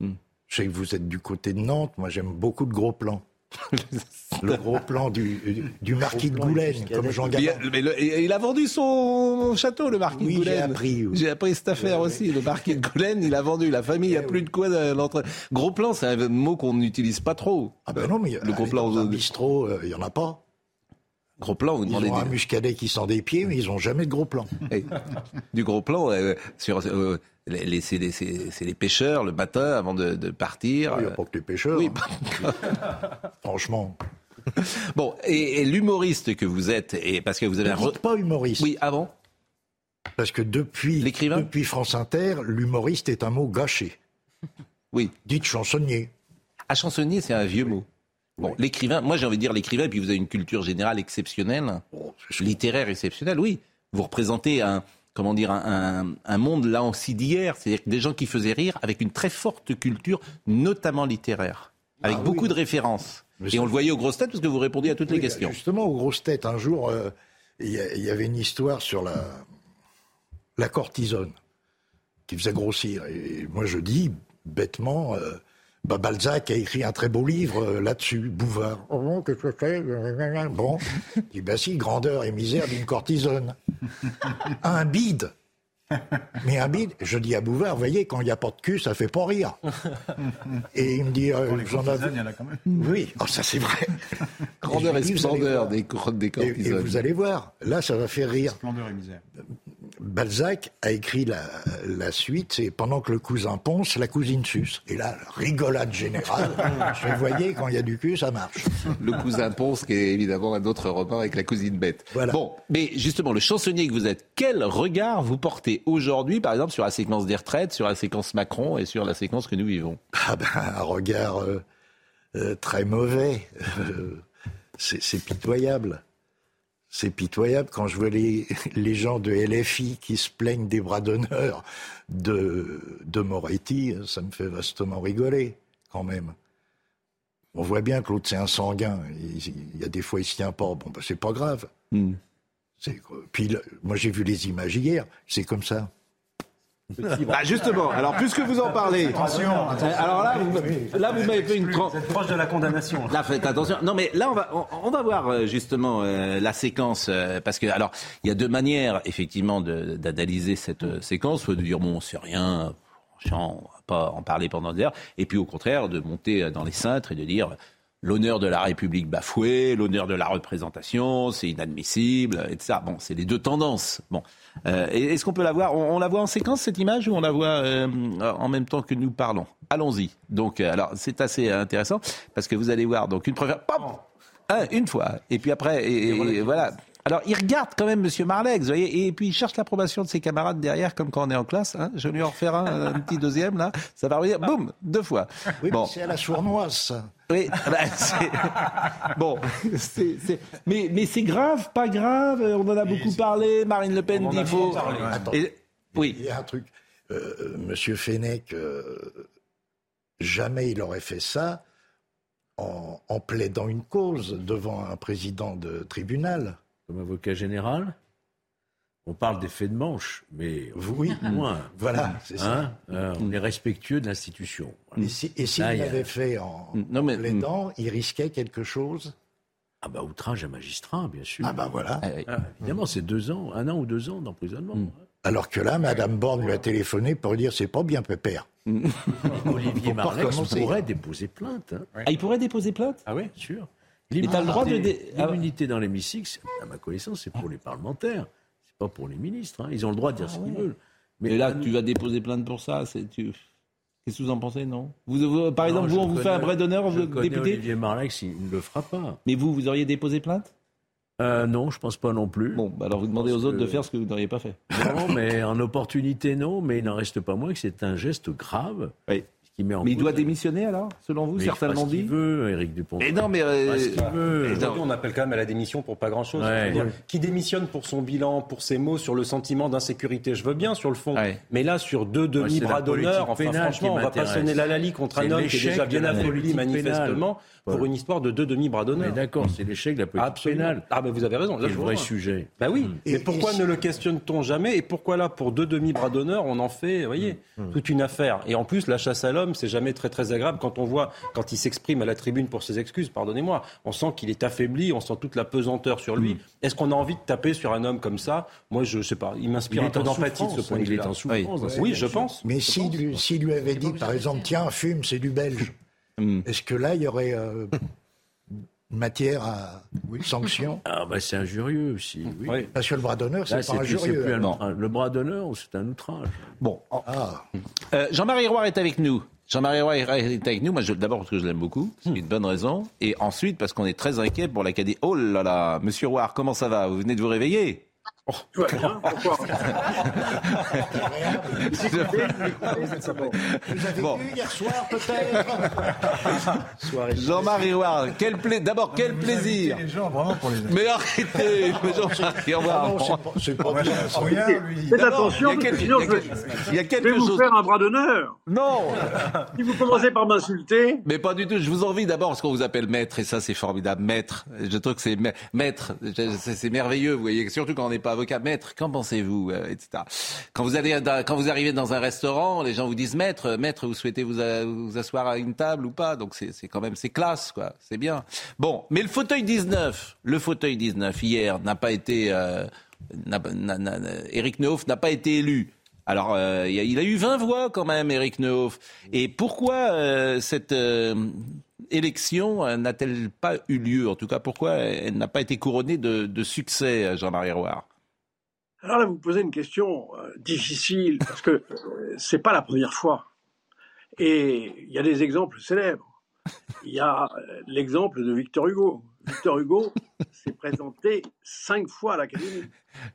Hmm. Je sais que vous êtes du côté de Nantes, moi j'aime beaucoup le gros plan. [LAUGHS] le gros plan du, du marquis de Goulaine, comme Jean Gabin. mais le- il a vendu son château, le marquis Oui, de Goulaine. j'ai appris, oui. J'ai appris cette affaire aussi. Le marquis de Goulaine, il a vendu. La famille, il n'y a plus de quoi l'entre. Gros plan, c'est un mot qu'on n'utilise pas trop. Ah ben non, mais le gros plan. dans un bistrot, euh, il y en a pas. Gros plan, vous Ils ont un des- muscadet qui sent des pieds, mais ils ont jamais de gros plan. Eh, du gros plan euh, sur euh, les, les- c'est les, c'est- c'est les pêcheurs le matin avant de, de partir. Il n'y a pas que les pêcheurs. Oui, hein. [LAUGHS] Franchement. Bon, et, et l'humoriste que vous êtes, et parce que vous avez un re- pas humoriste. Oui, avant. Parce que depuis, L'écrivain? depuis France Inter, l'humoriste est un mot gâché. Oui. Dites chansonnier. À chansonnier, c'est un vieux mot. Bon, l'écrivain, moi j'ai envie de dire l'écrivain, et puis vous avez une culture générale exceptionnelle, littéraire exceptionnelle, oui. Vous représentez un, comment dire, un, un- un monde là aussi d'hier, c'est-à-dire des gens qui faisaient rire avec une très forte culture, notamment littéraire, avec Ah beaucoup oui. de références. Mais Et on le voyait aux grosses têtes parce que vous répondiez à toutes les questions. Justement, aux grosses têtes, un jour, euh, il y, a- il y avait une histoire sur la, la cortisone qui faisait grossir. Et moi, je dis bêtement, euh, bah, Balzac a écrit un très beau livre euh, là-dessus, Bouvard. Oh, bon, qu'est-ce que c'est Bon, je dis, bah si, grandeur et misère d'une cortisone. Un bide. Mais un bide, je dis à Bouvard, vous voyez, quand il n'y a pas de cul, ça fait pas rire. Et il me dit, euh, j'en courtisanes, ai... il y en a quand même. Oui, oh, ça c'est vrai. Grandeur Et et splendeur des, des Et, et cortisones. vous allez voir, là, ça va faire rire. Splendeur et misère. Balzac a écrit la, la suite, c'est pendant que le cousin ponce, la cousine suce. Et là, rigolade générale. Vous voyez, quand il y a du cul, ça marche. Le cousin Ponce, qui est évidemment un autre repas avec la cousine bête. Voilà. Bon, mais justement, le chansonnier que vous êtes, quel regard vous portez aujourd'hui, par exemple, sur la séquence des retraites, sur la séquence Macron et sur la séquence que nous vivons? Ah ben, un regard euh, euh, très mauvais. Euh, c'est pitoyable. C'est pitoyable quand je vois les, [LAUGHS] les gens de LFI qui se plaignent des bras d'honneur de, de Moretti, ça me fait vastement rigoler, quand même. On voit bien que l'autre, c'est un sanguin. Il, il y a des fois, il se tient pas. Bon, ben, c'est pas grave. C'est- Puis, le- moi, j'ai vu les images hier. C'est comme ça. Bah justement, alors puisque vous en parlez. Attention, attention. Alors là, vous, là, vous m'avez fait une. tran- Vous êtes proche de la condamnation. Là, faites attention. Non, mais là, on va, on, on va voir euh, justement euh, la séquence, euh, parce que alors, il y a deux manières effectivement d'analyser cette euh, séquence, soit de dire bon, c'est rien, on va pas en parler pendant des heures, et puis au contraire de monter dans les cintres et de dire l'honneur de la République bafoué, l'honneur de la représentation, c'est inadmissible, et ça. Bon, c'est les deux tendances. Bon, Euh, est-ce qu'on peut la voir? On, on la voit en séquence cette image ou on la voit euh, en même temps que nous parlons? Allons-y. Donc, euh, alors c'est assez intéressant parce que vous allez voir donc une première, pop, une fois, et puis après, et, et voilà. Alors, il regarde quand même Monsieur Marlex, vous voyez, et puis il cherche l'approbation de ses camarades derrière, comme quand on est en classe. Hein. Je vais lui en refaire un, un petit deuxième là, ça va revenir, boum, deux fois. Oui, bon. c'est à la sournoise, ça. Oui, [LAUGHS] bah, c'est- bon, c'est- c'est- mais, mais c'est grave, pas grave, on en a beaucoup parlé, Marine Le Pen On en dit a faut... beaucoup parlé. Attends. Et- oui. Il y a un truc. Euh, Monsieur Fenech, euh, jamais il aurait fait ça en, en plaidant une cause devant un président de tribunal. Comme avocat général on parle des faits de manche, mais Oui, [LAUGHS] moins. voilà, c'est ça. Hein Euh, on est respectueux de l'institution. Et si- et s'il a- l'avait fait en, Non, mais- en plaidant, il risquait quelque chose? Ah bah outrage à magistrat, bien sûr. Ah bah voilà. Ah, évidemment, c'est deux ans, un an ou deux ans d'emprisonnement. Mm. Alors que là, Madame Borne lui a téléphoné pour dire c'est pas bien, pépère. [LAUGHS] Olivier recommencer. pourrait déposer plainte. hein. Ah, il pourrait déposer plainte? Ah oui, sûr. Mais t'as le droit de dé- ah. L'immunité dans l'hémicycle, à ma connaissance, c'est pour les parlementaires. C'est pas pour les ministres. hein. Ils ont le droit de dire ce qu'ils veulent. Mais là, tu vas déposer plainte pour ça. c'est- tu- Qu'est-ce que vous en pensez, non? Vous, vous- Par exemple, vous, on vous fait un bras d'honneur, député Olivier Marleix, il ne le fera pas. Mais vous, vous auriez déposé plainte? Euh, non, je pense pas non plus. Bon, bah alors vous demandez aux autres de faire ce que vous n'auriez pas fait. Non, mais en opportunité, non. Mais il n'en reste pas moins que c'est un geste grave. Qui met en Mais il doit démissionner alors, selon vous Mais il Certains l'ont dit. veut, Éric Dupont. Mais non, mais, euh, ce qu'il veut. Aujourd'hui, on appelle quand même à la démission pour pas grand-chose. Ouais. Qui démissionne pour son bilan, pour ses mots, sur le sentiment d'insécurité, je veux bien sur le fond. Mais là, sur deux la politique d'honneur, enfin franchement, on va pas sonner la lalie contre un homme qui est déjà bien affaibli manifestement pénale. pour une histoire de deux demi-bras d'honneur. Mais d'accord, c'est l'échec de la politique Absolument. pénale. Ah ben vous avez raison. Là, C'est le vrai sujet. Bah oui. Et- mais pourquoi et ne le questionne-t-on jamais? Et pourquoi là, pour deux demi-bras d'honneur, on en fait, vous voyez, toute une affaire? Et en plus, la chasse à l'homme, c'est jamais très très agréable quand on voit, quand il s'exprime à la tribune pour ses excuses, pardonnez-moi, on sent qu'il est affaibli, on sent toute la pesanteur sur lui. Est-ce qu'on a envie de taper sur un homme comme ça? Moi, je sais pas. Il m'inspire un est peu d'empathie de ce point de il est vue-là. en souffrance Oui, oui je pense. Mais s'il lui, s'il lui avait dit, par exemple, tiens, fume, c'est du belge, [LAUGHS] est-ce que là, il y aurait euh, matière à sanction? Ah bah c'est injurieux aussi. Oui. Parce que le bras d'honneur, c'est pas injurieux. plus un- le bras d'honneur, c'est un outrage. Bon, Ah, Euh, Jean-Marie Roy est avec nous. Jean-Marie Roy est avec nous. Moi, d'abord parce que je l'aime beaucoup, c'est une bonne raison, et ensuite parce qu'on est très inquiet pour l'Académie. Oh là là, Monsieur Roy, comment ça va? Vous venez de vous réveiller? Tout va bien, pourquoi [LAUGHS] vous avez Bon. vu hier soir, peut-être Jean-Marie quel pla- d'abord quel plaisir. Les gens, vraiment, pour les Mais arrêtez, Jean-Marie Roy. Non, c'est pas- c'est pas bien. ça. Rien, lui. Faites attention, il y a quelque- sinon il y a je vais- quelque- je vous faire un bras d'honneur. Non Si vous commencez par m'insulter, Mais pas du tout. Je vous envie d'abord parce qu'on vous appelle maître et ça c'est formidable. Maître. Je trouve que c'est ma- maître. C'est merveilleux. Vous voyez, surtout quand on n'est pas avocat. Maître. Qu'en pensez-vous, euh, etc. Quand vous allez, quand vous arrivez dans un restaurant, les gens vous disent maître. Maître, vous souhaitez vous, a- asseoir à une table ou pas? Donc c'est quand même c'est classe quoi. C'est bien. Bon, mais le fauteuil 19, le fauteuil 19 hier n'a pas été. Euh, n'a- n'a- Éric Neuf n'a pas été élu. Alors, euh, il, a, a eu 20 voix quand même, Éric Neuf. Et pourquoi euh, cette élection n'a-t-elle pas eu lieu? En tout cas, pourquoi elle n'a pas été couronnée de, de succès, Jean-Marie Roire? Alors là vous posez une question euh, difficile parce que euh, c'est pas la première fois. Et il y a des exemples célèbres. Il y a euh, l'exemple de Victor Hugo. Victor Hugo s'est présenté cinq fois à l'Académie.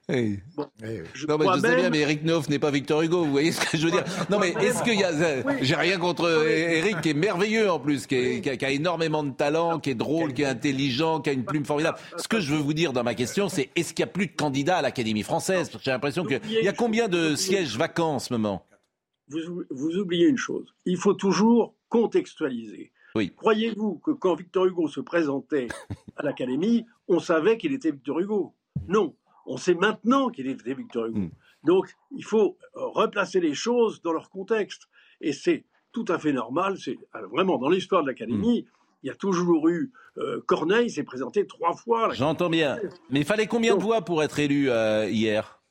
Oui. Bon, je non, mais je sais bien, mais Éric Neuf n'est pas Victor Hugo. Vous voyez ce que je veux dire? Non, mais est-ce qu'il y a. J'ai rien contre Éric, qui est merveilleux en plus, qui, est- qui a, qui a énormément de talent, qui est drôle, qui est intelligent, qui a une plume formidable. Ce que je veux vous dire dans ma question, c'est est-ce qu'il y a plus de candidats à l'Académie française? J'ai l'impression qu'il y a combien de sièges vacants en ce moment? Vous, vous oubliez une chose. Il faut toujours contextualiser. Oui. Croyez-vous que quand Victor Hugo se présentait [LAUGHS] à l'Académie, on savait qu'il était Victor Hugo? Non. On sait maintenant qu'il était Victor Hugo. Donc, il faut euh, replacer les choses dans leur contexte. Et c'est tout à fait normal. C'est euh, vraiment dans l'histoire de l'Académie, il y a toujours eu euh, Corneille s'est présenté trois fois. J'entends bien. Mais il fallait combien de voix pour être élu euh, hier?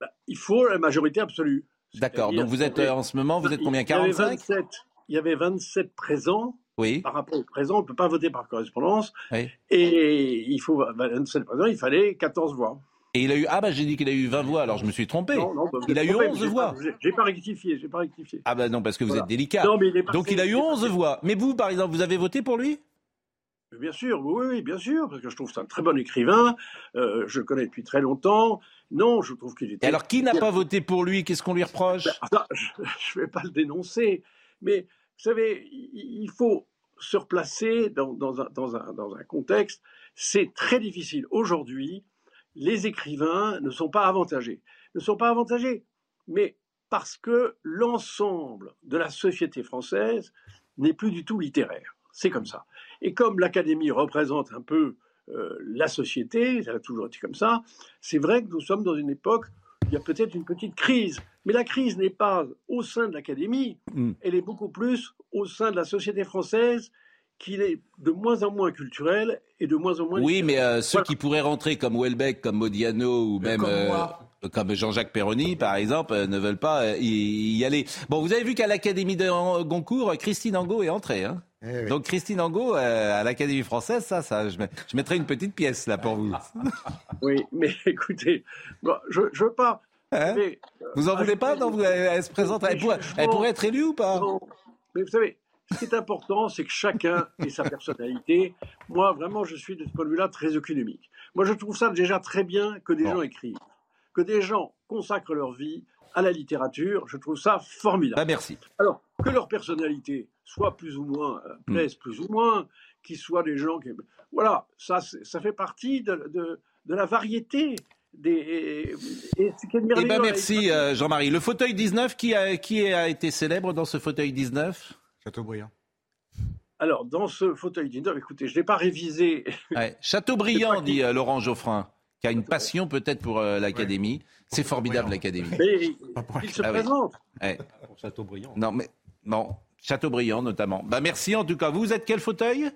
Bah, il faut la majorité absolue. D'accord. Donc vous êtes euh, en ce moment, vous êtes combien? il y avait 45 27, Il y avait 27 présents. Oui. Par rapport aux présents, on ne peut pas voter par correspondance. Oui. Et il faut 27 présents, il fallait 14 voix. Et il a eu. Ah, bah j'ai dit qu'il a eu 20 voix, alors je me suis trompé. Non, non, bah, il a eu trompé, 11 j'ai voix. j'ai- pas rectifié, j'ai pas rectifié. Ah, bah non, parce que vous Voilà. êtes délicat. Non, mais il Donc il a eu il est 11 voix. Mais vous, par exemple, vous avez voté pour lui? Bien sûr, oui, oui, bien sûr, parce que je trouve que c'est un très bon écrivain. euh, je le connais depuis très longtemps. Non, je trouve qu'il était. Et alors, qui n'a pas voté pour lui? Qu'est-ce qu'on lui reproche? Ben, [LAUGHS] je ne vais pas le dénoncer, mais vous savez, il faut se replacer dans, un, contexte. C'est très difficile. Aujourd'hui, les écrivains ne sont pas avantagés. Ne sont pas avantagés, mais parce que l'ensemble de la société française n'est plus du tout littéraire. C'est comme ça. Et comme l'Académie représente un peu euh, la société, ça a toujours été comme ça, c'est vrai que nous sommes dans une époque il y a peut-être une petite crise. Mais la crise n'est pas au sein de l'Académie, Mm. elle est beaucoup plus au sein de la société française qui est de moins en moins culturelle et de moins en moins... Oui, mais euh, ceux Voilà. qui pourraient rentrer comme Welbeck, comme Modiano ou même. comme euh, comme Jean-Jacques Perroni, par exemple, euh, ne veulent pas euh, y, y aller. Bon, vous avez vu qu'à l'Académie de Goncourt, Christine Angot est entrée. Hein Eh oui. Donc Christine Angot euh, à l'Académie française, ça, ça, je, je mettrai une petite pièce là pour vous. [LAUGHS] Oui, mais [LAUGHS] écoutez, bon, je ne veux pas. Hein mais, Vous en voulez pas Non, vous- elle, elle se présente. Elle pourrait, elle pourrait être élue ou pas Non, mais vous savez, ce qui est important, c'est que chacun ait sa personnalité. Moi, vraiment, je suis de ce point de vue-là très économique. Moi, je trouve ça déjà très bien que des gens écrivent, que des gens consacrent leur vie à la littérature. Je trouve ça formidable. Bah, merci. Alors, que leur personnalité soit plus ou moins, euh, Hmm. plaise plus ou moins, qu'ils soient des gens qui... Voilà, ça, ça fait partie de, de- de la variété des... Et Eh ben merci euh, Jean-Marie. Le fauteuil 19, qui a, qui a été célèbre dans ce fauteuil 19 Chateaubriand. Alors, dans ce fauteuil d'inter, écoutez, je ne l'ai pas révisé. Ouais. Chateaubriand, [LAUGHS] dit euh, Laurent Geoffrin, qui a une passion peut-être pour euh, l'Académie. C'est formidable l'Académie. Mais il se Ah présente. Ouais. Pour Chateaubriand. Non, mais bon, Chateaubriand notamment. Bah merci en tout cas. Vous êtes quel fauteuil?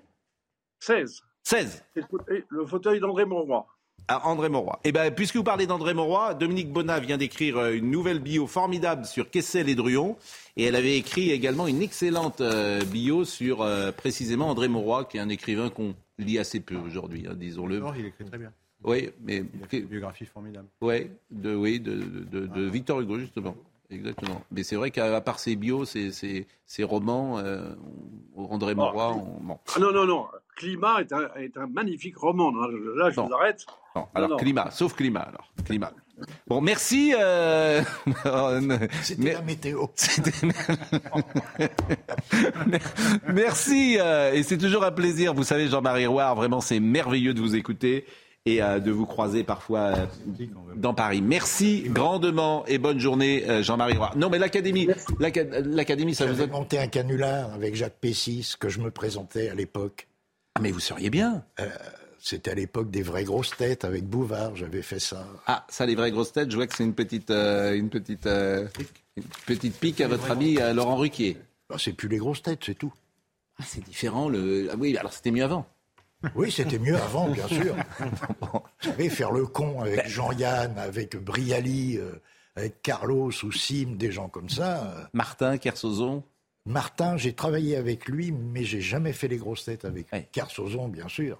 16. 16. C'est le fauteuil- d'André Monroy. Ah, André Mauroy. Eh ben, puisque vous parlez d'André Mauroy, Dominique Bonnat vient d'écrire euh, une nouvelle bio formidable sur Kessel et Druon. Et elle avait écrit également une excellente euh, bio sur euh, précisément André Mauroy, qui est un écrivain qu'on lit assez peu aujourd'hui, hein, disons-le. Non, il écrit très bien. Oui, mais Il a fait une biographie formidable. ouais, de, oui, de, de, de Victor Hugo, justement. Exactement. Mais c'est vrai qu'à part ses bios, ses, ses, ses romans, euh, André Mauroy, on- bon. Ah non, non, non. Climat est un, est un magnifique roman. Là, je- je vous arrête. Non, alors Non, non. climat, sauf climat alors. Climat. Bon, merci. euh, C'était la météo. [LAUGHS] merci. euh, et c'est toujours un plaisir. Vous savez, Jean-Marie Roire, vraiment, c'est merveilleux de vous écouter et euh, de vous croiser parfois euh, dans Paris. Merci grandement et bonne journée, euh, Jean-Marie Roire. Non, mais l'Académie, l'Aca- l'Académie, ça vous a... monté un canular avec Jacques Pessis, que je me présentais à l'époque. Ah, mais vous seriez bien. Euh, C'était à l'époque des vraies grosses têtes avec Bouvard, j'avais fait ça. Ah, ça, les vraies grosses têtes, je vois que c'est une petite, euh, une petite, euh, une petite pique à votre ami Laurent Ruquier. Bah, c'est plus les grosses têtes, c'est tout. Ah, c'est différent. Le... Ah oui, alors c'était mieux avant. Oui, c'était mieux avant, bien sûr. Vous savez, faire le con avec Jean-Yann, avec Brialy, euh, avec Carlos ou Sim, des gens comme ça. euh. Martin, Kersozon. Martin, j'ai travaillé avec lui, mais j'ai jamais fait les grosses têtes avec lui. Kersozon, bien sûr.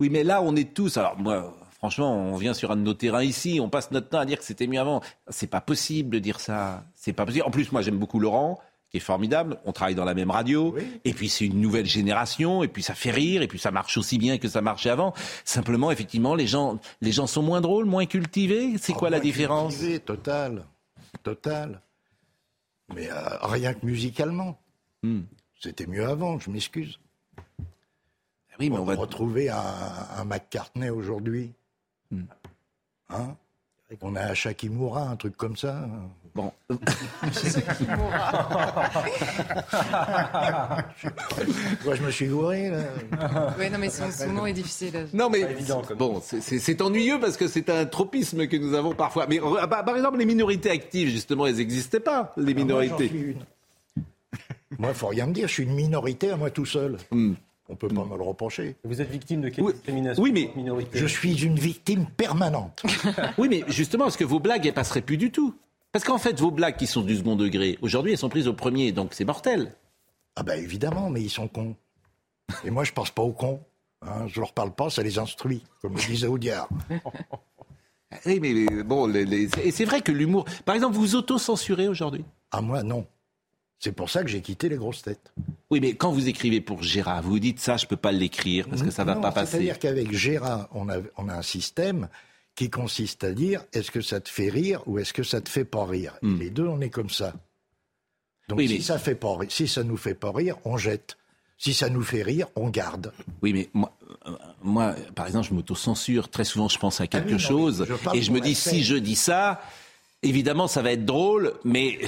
Oui, mais là, on est tous. Alors, moi, franchement, on vient sur un de nos terrains ici, on passe notre temps à dire que c'était mieux avant. C'est pas possible de dire ça. C'est pas possible. En plus, moi, j'aime beaucoup Laurent, qui est formidable. On travaille dans la même radio. Et puis, c'est une nouvelle génération. Et puis, ça fait rire. Et puis, ça marche aussi bien que ça marchait avant. Simplement, effectivement, les gens, les gens sont moins drôles, moins cultivés. C'est quoi la différence Cultivé, Total. Total. Mais euh, rien que musicalement. Hmm. C'était mieux avant, je m'excuse. Oui, mais on, va retrouver un, un McCartney aujourd'hui. Hmm. Hein? On a un Shakimura, un truc comme ça. Bon. [LAUGHS] Moi, je me suis gouré, là. Oui, non, mais son, son nom est difficile. Non mais bon, c'est- ennuyeux parce que c'est un tropisme que nous avons parfois. Mais bah, par exemple, les minorités actives, justement, elles n'existaient pas, les Ah, minorités. suis une. Moi, il faut rien me dire, je suis une minorité à moi tout seul. Hmm. On peut pas me le reprocher. Vous êtes victime de quelle discrimination oui, mais- minorité Je suis une victime permanente. [LAUGHS] oui, mais justement, parce que vos blagues, elles passeraient plus du tout. Parce qu'en fait, vos blagues qui sont du second degré, aujourd'hui, elles sont prises au premier, donc c'est mortel. Ah bah évidemment, mais ils sont cons. Et moi, je pense pas aux cons. Hein, je leur parle pas, ça les instruit, comme le disait Audiard. Oui, mais mais bon, les- les- et c'est vrai que l'humour. Par exemple, vous vous auto-censurez aujourd'hui? Ah moi, non. C'est pour ça que j'ai quitté les grosses têtes. Oui, mais quand vous écrivez pour Gérard, vous vous dites ça, je peux pas l'écrire parce que ça va Non, pas passer. C'est-à-dire qu'avec Gérard, on a, on a un système qui consiste à dire est-ce que ça te fait rire ou est-ce que ça te fait pas rire? Et Les deux, on est comme ça. Donc Hmm. Oui, si mais- ça fait pas rire, si ça nous fait pas rire, on jette. Si ça nous fait rire, on garde. Oui, mais moi, euh, moi par exemple, je m'auto-censure. Très souvent, je pense à quelque oui, non, chose je et je me dis si je dis ça, évidemment, ça va être drôle, mais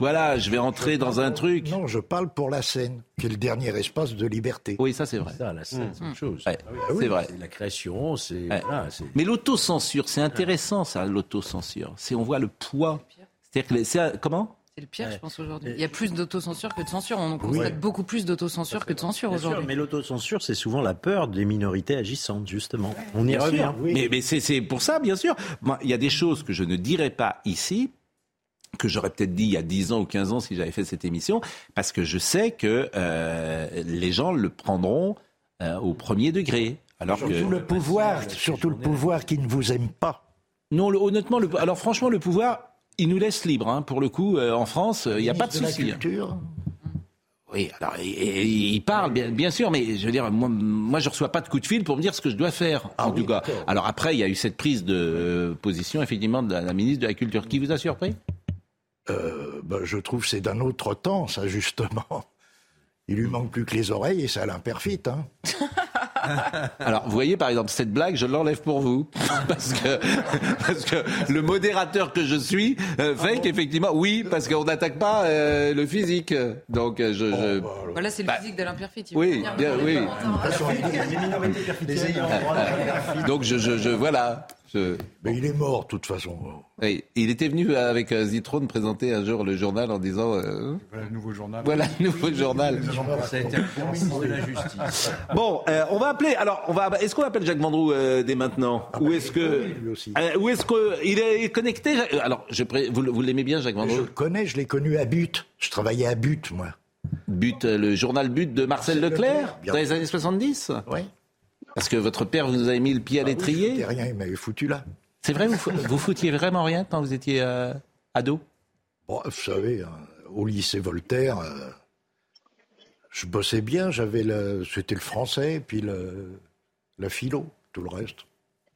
voilà, je vais entrer dans un truc. Non, je parle pour la scène, qui est le dernier espace de liberté. Oui, ça c'est vrai. Ça, la scène, c'est une chose. Ouais, Ah c'est vrai. La création, c'est. Ouais. Mais l'autocensure, c'est intéressant ça, l'autocensure. C'est on voit le poids. C'est-à-dire que un- comment? C'est le pire, je pense, aujourd'hui. Il y a plus d'autocensure que de censure. On constate beaucoup plus d'autocensure que de censure aujourd'hui. Mais l'autocensure, c'est souvent la peur des minorités agissantes, justement. On y revient. Mais, mais c'est pour ça, bien sûr. Moi, il y a des choses que je ne dirais pas ici, que j'aurais peut-être dit il y a 10 ans ou 15 ans si j'avais fait cette émission, parce que je sais que euh, les gens le prendront euh, au premier degré. Alors surtout que... le pouvoir, surtout le pouvoir qui ne vous aime pas. Non, le, honnêtement, le, alors franchement, le pouvoir, il nous laisse libre. Hein. Pour le coup, euh, en France, il n'y a pas de, de souci. Culture. Oui, alors il, parle bien, bien, sûr, mais je veux dire, moi, moi je reçois pas de coup de fil pour me dire ce que je dois faire. Ah en oui, tout cas. Alors après, il y a eu cette prise de euh, position effectivement de la, la ministre de la Culture. Qui vous a surpris? Euh, ben, je trouve que c'est d'un autre temps, ça, justement. Il lui manque plus que les oreilles et ça l'imperfite. Hein. [LAUGHS] Alors, vous voyez, par exemple, cette blague, je l'enlève pour vous. [LAUGHS] Parce que, parce que le modérateur que je suis euh, fait qu'effectivement, oui, parce qu'on n'attaque pas euh, le physique. Donc, euh, je. je... Voilà, c'est le Bah, physique d'Alain Perfit. il oui, bien, oui. commentaires. [LAUGHS] Donc, je, je, je voilà. Je... Mais il est mort, de toute façon. Oui, il était venu avec euh, Zitrone présenter un jour le journal en disant. euh, Voilà le nouveau journal. Voilà le nouveau journal. Ça a été un bon ministre de la Justice. Bon, euh, on va appeler. Alors, on va. Est-ce qu'on appelle Jacques Vendroux euh, dès maintenant Ou est-ce que lui aussi. Euh, Ou est-ce que il est connecté Euh, Alors, je pré- vous, l'aimez bien, Jacques Je Vendroux le connais, je l'ai connu à But. Je travaillais à But, moi. But, euh, le journal But de Marcel Marcel Leclerc, dans les années 70 Oui. Parce que votre père vous avait mis le pied à Ah oui, je l'étrier. foutais rien, il m'avait foutu là. C'est vrai, vous, vous foutiez vraiment rien quand vous étiez euh, ado? Bon, vous savez, hein, au lycée Voltaire, euh, je bossais bien, j'avais le, c'était le français, puis le, la philo, tout le reste.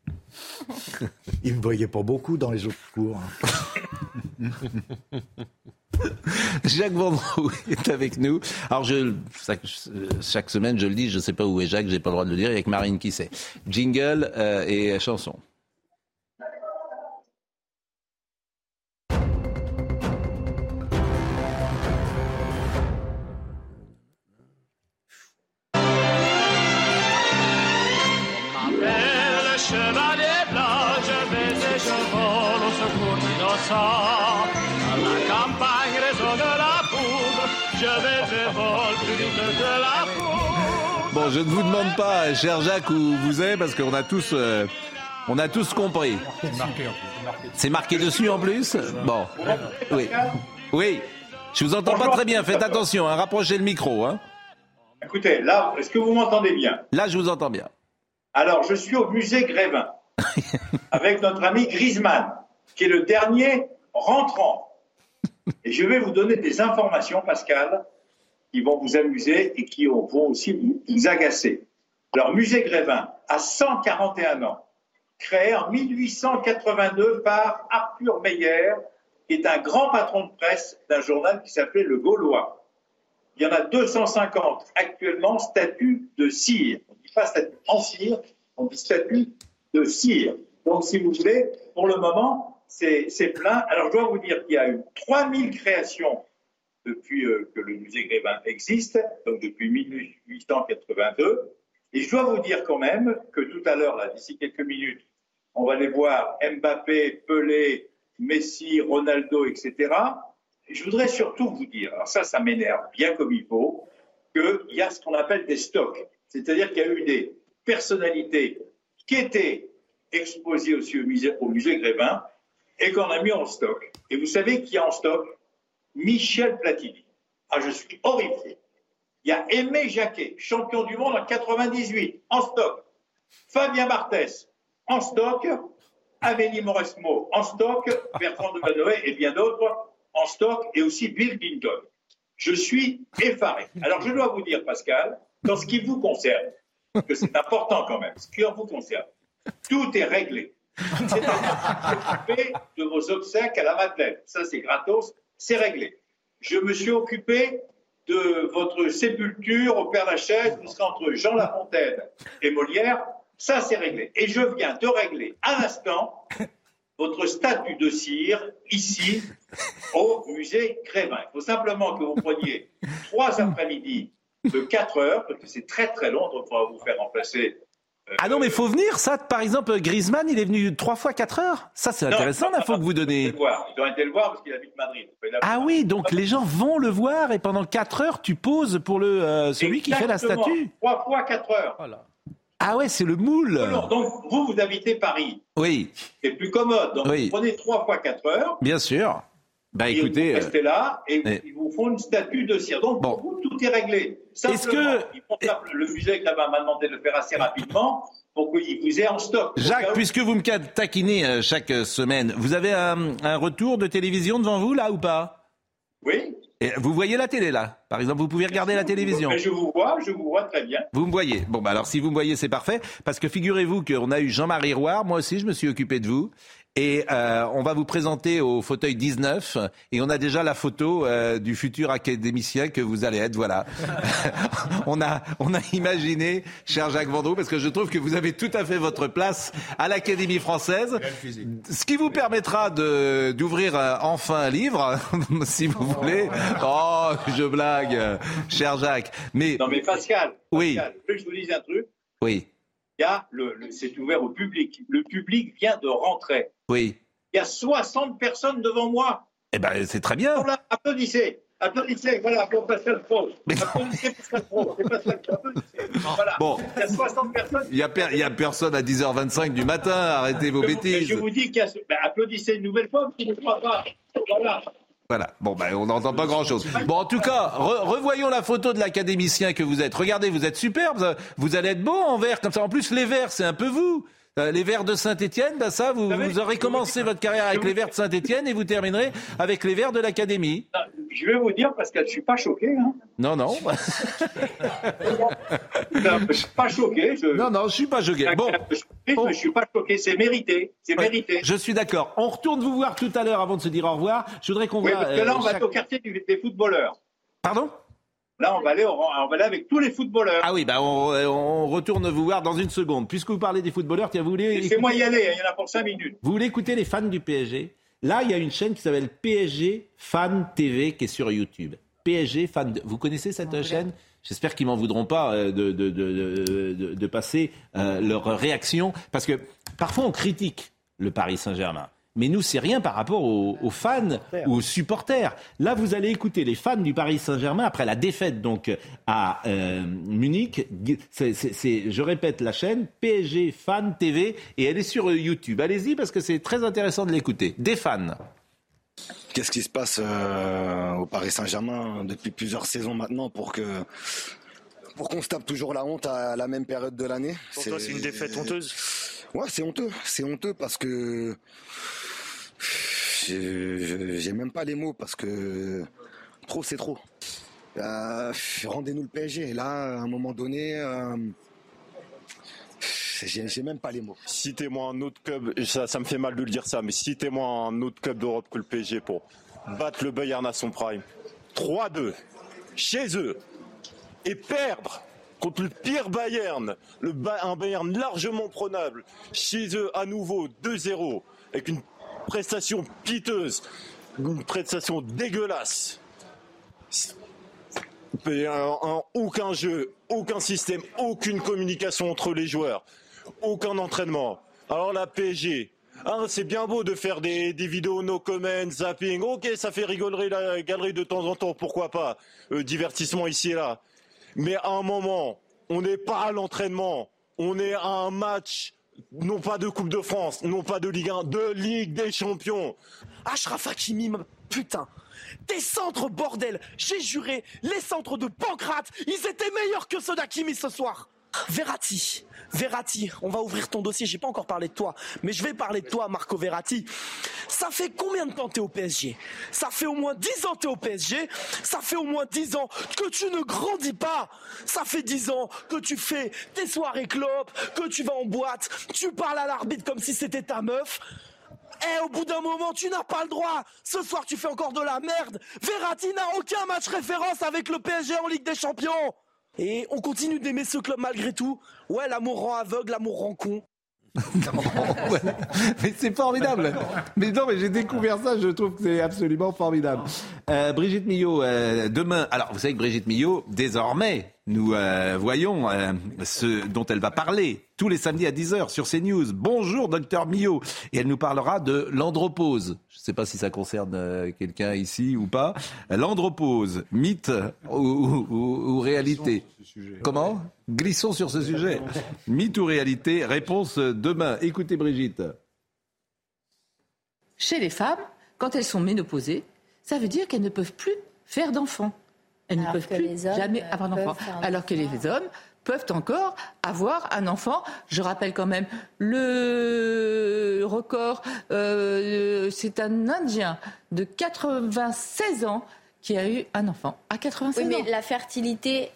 [LAUGHS] Il me voyait pas beaucoup dans les autres cours. hein. [LAUGHS] [LAUGHS] Jacques Vendroux est avec nous. Alors, je, chaque, semaine, je le dis, je ne sais pas où est Jacques, j'ai pas le droit de le dire, avec Marine qui sait. Jingle euh, et chanson. Bon, je ne vous demande pas, cher Jacques, où vous êtes, parce qu'on a tous, euh, on a tous compris. C'est marqué dessus en plus Bon. Oui. Oui. Je vous entends pas très bien, faites attention, hein, rapprochez le micro. Hein. Écoutez, là, est-ce que vous m'entendez bien? Là, je vous entends bien. Alors, je suis au musée Grévin [LAUGHS] avec notre ami Griezmann, qui est le dernier rentrant. Et je vais vous donner des informations, Pascal, qui vont vous amuser et qui vont aussi vous, agacer. Alors, musée Grévin, à 141 ans, créé en 1882 par Arthur Meyer, qui est un grand patron de presse d'un journal qui s'appelait Le Gaulois. Il y en a 250 actuellement statut de cire. On ne dit pas statut en cire, on dit statut de cire. Donc, si vous voulez, pour le moment, c'est plein. Alors, je dois vous dire qu'il y a eu 3000 créations depuis euh, que le musée Grévin existe, donc depuis 1882. Et je dois vous dire quand même que tout à l'heure, là, d'ici quelques minutes, on va aller voir Mbappé, Pelé, Messi, Ronaldo, etc. Et je voudrais surtout vous dire, alors ça, ça m'énerve bien comme il faut, qu'il y a ce qu'on appelle des stocks. C'est-à-dire qu'il y a eu des personnalités qui étaient exposées au musée, au Grévin et qu'on a mis en stock. Et vous savez qui est en stock? Michel Platini. Ah, je suis horrifié. Il y a Aimé Jacquet, champion du monde en 98, en stock. Fabien Barthès, en stock. Amélie Mauresmo, en stock. Bertrand de Vanoë et bien d'autres, en stock. Et aussi Bill Clinton. Je suis effaré. Alors, je dois vous dire, Pascal, dans ce qui vous concerne, que c'est important quand même, ce qui vous concerne, tout est réglé. C'est-à-dire de vos obsèques à la Madeleine. Ça, c'est gratos, c'est réglé. Je me suis occupé de votre sépulture au Père Lachaise, vous serez entre Jean Lafontaine et Molière. Ça, c'est réglé. Et je viens de régler à l'instant votre statut de cire ici au musée Grévin. Il faut simplement que vous preniez trois après-midi de 4 heures, parce que c'est très très long, donc on vous faire remplacer Ah non, mais faut venir, ça. Par exemple, Griezmann, il est venu trois fois quatre heures. Ça, c'est intéressant, l'info que vous donnez. Ils ont été le voir parce qu'il habite Madrid. Ah oui, donc les gens vont le voir et pendant quatre heures, tu poses pour le euh, celui qui fait la statue. Trois fois quatre heures. Ah ouais, c'est le moule. Alors, donc, vous, vous habitez Paris. Oui, C'est plus commode. Donc, Oui. vous prenez trois fois quatre heures. bien sûr. Bah écoutez, vous euh, restez là et eh. ils vous font une statue de cire. Donc, vous, tout est réglé. Simplement, que- le musée là-bas m'a demandé de le faire assez rapidement pour qu'il vous ait en stock. Jacques, puisque vous me taquinez euh, chaque euh, semaine, vous avez un, un retour de télévision devant vous là ou pas? Oui. Et Vous voyez la télé là? Par exemple, vous pouvez regarder la télévision. Je vous vois, je vous vois très bien. Vous me voyez. Bon, bah alors si vous me voyez, c'est parfait. Parce que figurez-vous qu'on a eu Jean-Marie Roire. Moi aussi, je me suis occupé de vous. Et euh, on va vous présenter au fauteuil 19. Et on a déjà la photo euh, du futur académicien que vous allez être. Voilà. [LAUGHS] on, a, on a imaginé, cher Jacques Vendroux, parce que je trouve que vous avez tout à fait votre place à l'Académie française. Ce qui vous permettra de d'ouvrir euh, enfin un livre, [LAUGHS] si vous voulez. Oh, je blague, cher Jacques. Mais, Non, mais Pascal, Oui. Pascal, que je vous dise un truc oui, Il y a le, le- c'est ouvert au public. Le public vient de rentrer. Oui. Il y a 60 personnes devant moi. Eh ben, c'est très bien. Là, applaudissez. Applaudissez, voilà, pour Pascal Pro. Applaudissez Pascal Pro. C'est Pascal. Voilà. Bon. Il y a 60 personnes. Il y a, per- personne à 10h25 du matin. Arrêtez vos bêtises. je vous dis qu'il y a. Ben, applaudissez une nouvelle fois, ne pas. Voilà. Voilà. Bon, ben, on n'entend pas grand-chose. Bon, en tout cas, re- revoyons la photo de l'académicien que vous êtes. Regardez, vous êtes superbe. Vous allez être beau en vert comme ça. En plus, les verts, c'est un peu vous. Euh, Les Verts de Saint-Etienne, ben ça, vous, vous aurez commencé votre carrière avec les Verts de Saint-Etienne et vous terminerez avec les Verts de l'Académie. Je vais vous dire, parce que je ne suis pas choqué. Hein. Non, non. [LAUGHS] Je ne suis pas choqué. Je... Non, non, je suis pas choqué. Bon. Je ne suis pas choqué. C'est mérité. C'est mérité. Je suis d'accord. On retourne vous voir tout à l'heure avant de se dire au revoir. Je voudrais qu'on Oui, voit. parce que là, euh, on va être au quartier des footballeurs. Pardon? Là, on va, aller, on va aller avec tous les footballeurs. Ah oui, bah on, on retourne vous voir dans une seconde. Puisque vous parlez des footballeurs, tiens, vous voulez. Laissez-moi y écouter- aller. hein, Il y en a pour 5 minutes. Vous voulez écouter les fans du PSG Là, il y a une chaîne qui s'appelle PSG Fan TV qui est sur YouTube. PSG Fan. Vous connaissez cette chaîne? J'espère qu'ils m'en voudront pas euh, de, de, de, de- de passer euh, leur réaction. Parce que parfois, on critique le Paris Saint-Germain. Mais nous, c'est rien par rapport aux, aux fans ou aux supporters. Là, vous allez écouter les fans du Paris Saint-Germain après la défaite donc à euh, Munich. C'est- c'est- c'est- je répète la chaîne PSG Fan TV et elle est sur euh, YouTube. Allez-y parce que c'est très intéressant de l'écouter. Des fans. Qu'est-ce qui se passe euh, au Paris Saint-Germain depuis plusieurs saisons maintenant pour que pour qu'on se tape toujours la honte à la même période de l'année? Pour toi, c'est une défaite honteuse? Ouais, c'est honteux. C'est honteux parce que j'ai même pas les mots parce que trop c'est trop. Euh, Rendez-nous le PSG. Là, à un moment donné, euh, j'ai même pas les mots. Citez-moi un autre club, ça, me fait mal de le dire ça, mais citez-moi un autre club d'Europe que le PSG pour battre le Bayern à son prime. 3-2, chez eux, et perdre contre le pire Bayern, un Bayern largement prenable, chez eux à nouveau 2-0, avec une prestation piteuse, une prestation dégueulasse. Un- aucun jeu, aucun système, aucune communication entre les joueurs, aucun entraînement. Alors la PSG, hein, c'est bien beau de faire des, des vidéos no comment, zapping, ok, ça fait rigoler la galerie de temps en temps, pourquoi pas, Euh, divertissement ici et là. Mais à un moment, on n'est pas à l'entraînement, on est à un match, non pas de Coupe de France, non pas de Ligue 1, de Ligue des Champions. Ashraf Hakimi, putain. Tes centres, bordel J'ai juré, les centres de Pancrate, ils étaient meilleurs que ceux d'Hakimi ce soir Verratti, Verratti, on va ouvrir ton dossier, j'ai pas encore parlé de toi, mais je vais parler de toi, Marco Verratti. Ça fait combien de temps t'es au PSG Ça fait au moins 10 ans t'es au PSG, ça fait au moins 10 ans que tu ne grandis pas Ça fait 10 ans que tu fais tes soirées clopes, que tu vas en boîte, tu parles à l'arbitre comme si c'était ta meuf eh, au bout d'un moment, tu n'as pas le droit. Ce soir, tu fais encore de la merde. Verratti n'a aucun match référence avec le PSG en Ligue des Champions. Et on continue d'aimer ce club malgré tout. Ouais, l'amour rend aveugle, l'amour rend con. [LAUGHS] Mais c'est formidable. Mais non, mais j'ai découvert ça, je trouve que c'est absolument formidable. Euh, Brigitte Millot, euh, demain, alors vous savez que Brigitte Millot, désormais, Nous euh, voyons ce dont elle va parler tous les samedis à 10h sur CNews. Bonjour, docteur Millot. Et elle nous parlera de l'andropause. Je ne sais pas si ça concerne euh, quelqu'un ici ou pas. L'andropause, mythe ou, ou- ou réalité Comment? Glissons sur ce sujet. Mythe ou réalité? Réponse demain. Écoutez Brigitte. Chez les femmes, quand elles sont ménopausées, ça veut dire qu'elles ne peuvent plus faire d'enfants. Elles ne peuvent plus jamais euh, avoir d'enfants. Alors que les hommes peuvent encore avoir un enfant. Je rappelle quand même le record, euh, c'est un Indien de 96 ans qui a eu un enfant à 96 Oui, ans. mais la fertilité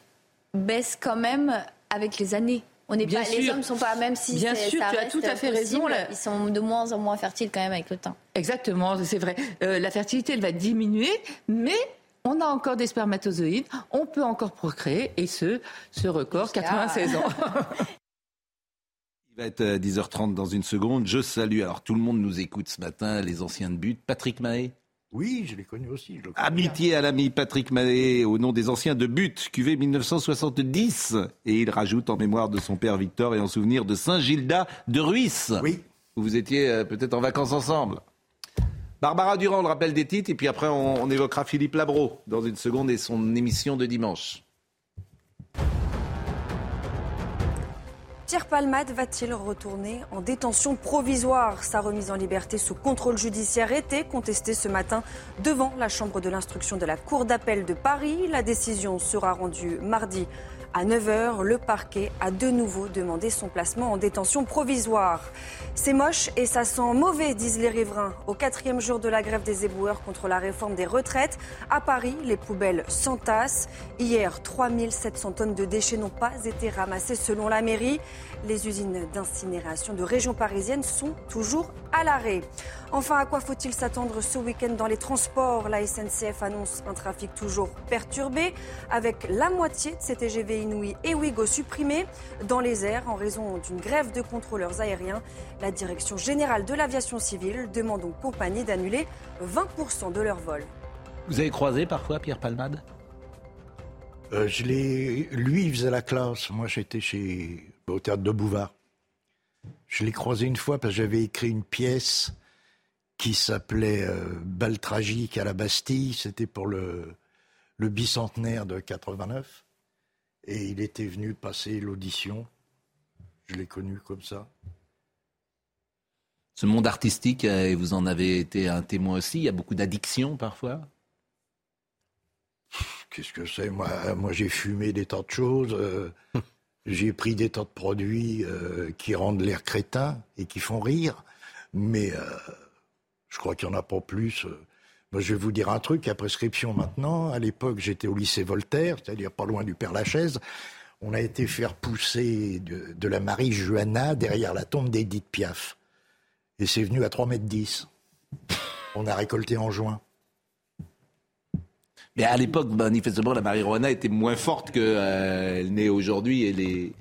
baisse quand même avec les années. On n'est pas, les hommes sont pas, même si Bien sûr, ça tu as tout à fait possible, raison, là. Ils sont de moins en moins fertiles quand même avec le temps. Exactement, c'est vrai. Euh, la fertilité, elle va diminuer, mais on a encore des spermatozoïdes, on peut encore procréer, et ce, ce record, 96 ans. [LAUGHS] Il va être euh, 10h30 dans une seconde. Je salue, alors tout le monde nous écoute ce matin, les anciens de but. Patrick Mahé. Oui, je l'ai connu aussi. je le connais Amitié à l'ami Patrick Mahé au nom des anciens de but, QV 1970. Et il rajoute en mémoire de son père Victor et en souvenir de Saint-Gilda de Ruisse. Oui. Où vous étiez euh, peut-être en vacances ensemble. Barbara Durand, le rappel des titres, et puis après on, évoquera Philippe Labro dans une seconde et son émission de dimanche. Pierre Palmade va-t-il retourner en détention provisoire? Sa remise en liberté sous contrôle judiciaire était contestée ce matin devant la Chambre de l'instruction de la Cour d'appel de Paris. La décision sera rendue mardi à 9h. Le parquet a de nouveau demandé son placement en détention provisoire. C'est moche et ça sent mauvais, disent les riverains. Au quatrième jour de la grève des éboueurs contre la réforme des retraites, à Paris, les poubelles s'entassent. Hier, 3700 tonnes de déchets n'ont pas été ramassées selon la mairie. Les usines d'incinération de région parisienne sont toujours à l'arrêt. Enfin, à quoi faut-il s'attendre ce week-end dans les transports? La SNCF annonce un trafic toujours perturbé, avec la moitié de ses TGV Inouï et Ouigo supprimés dans les airs en raison d'une grève de contrôleurs aériens. La Direction générale de l'aviation civile demande aux compagnies d'annuler 20% de leurs vols. Vous avez croisé parfois Pierre Palmade? Euh, je l'ai, lui, il faisait la classe. Moi, j'étais chez au théâtre de Bouvard. Je l'ai croisé une fois parce que j'avais écrit une pièce qui s'appelait euh, Bal tragique à la Bastille. C'était pour le, le bicentenaire de 89. Et il était venu passer l'audition. Je l'ai connu comme ça. Ce monde artistique, euh, et vous en avez été un témoin aussi, il y a beaucoup d'addictions parfois Qu'est-ce que c'est? Moi, moi j'ai fumé des tas de choses. euh, j'ai pris des tas de produits euh, qui rendent l'air crétin et qui font rire. Mais euh, je crois qu'il n'y en a pas plus. euh. Moi, je vais vous dire un truc à prescription maintenant. À l'époque, j'étais au lycée Voltaire, c'est-à-dire pas loin du Père Lachaise. On a été faire pousser de, de la Marie Juana derrière la tombe d'Edith Piaf. Et c'est venu à 3 mètres 10. On a récolté en juin. Mais à l'époque, manifestement, la marijuana était moins forte qu'elle n'est aujourd'hui et les.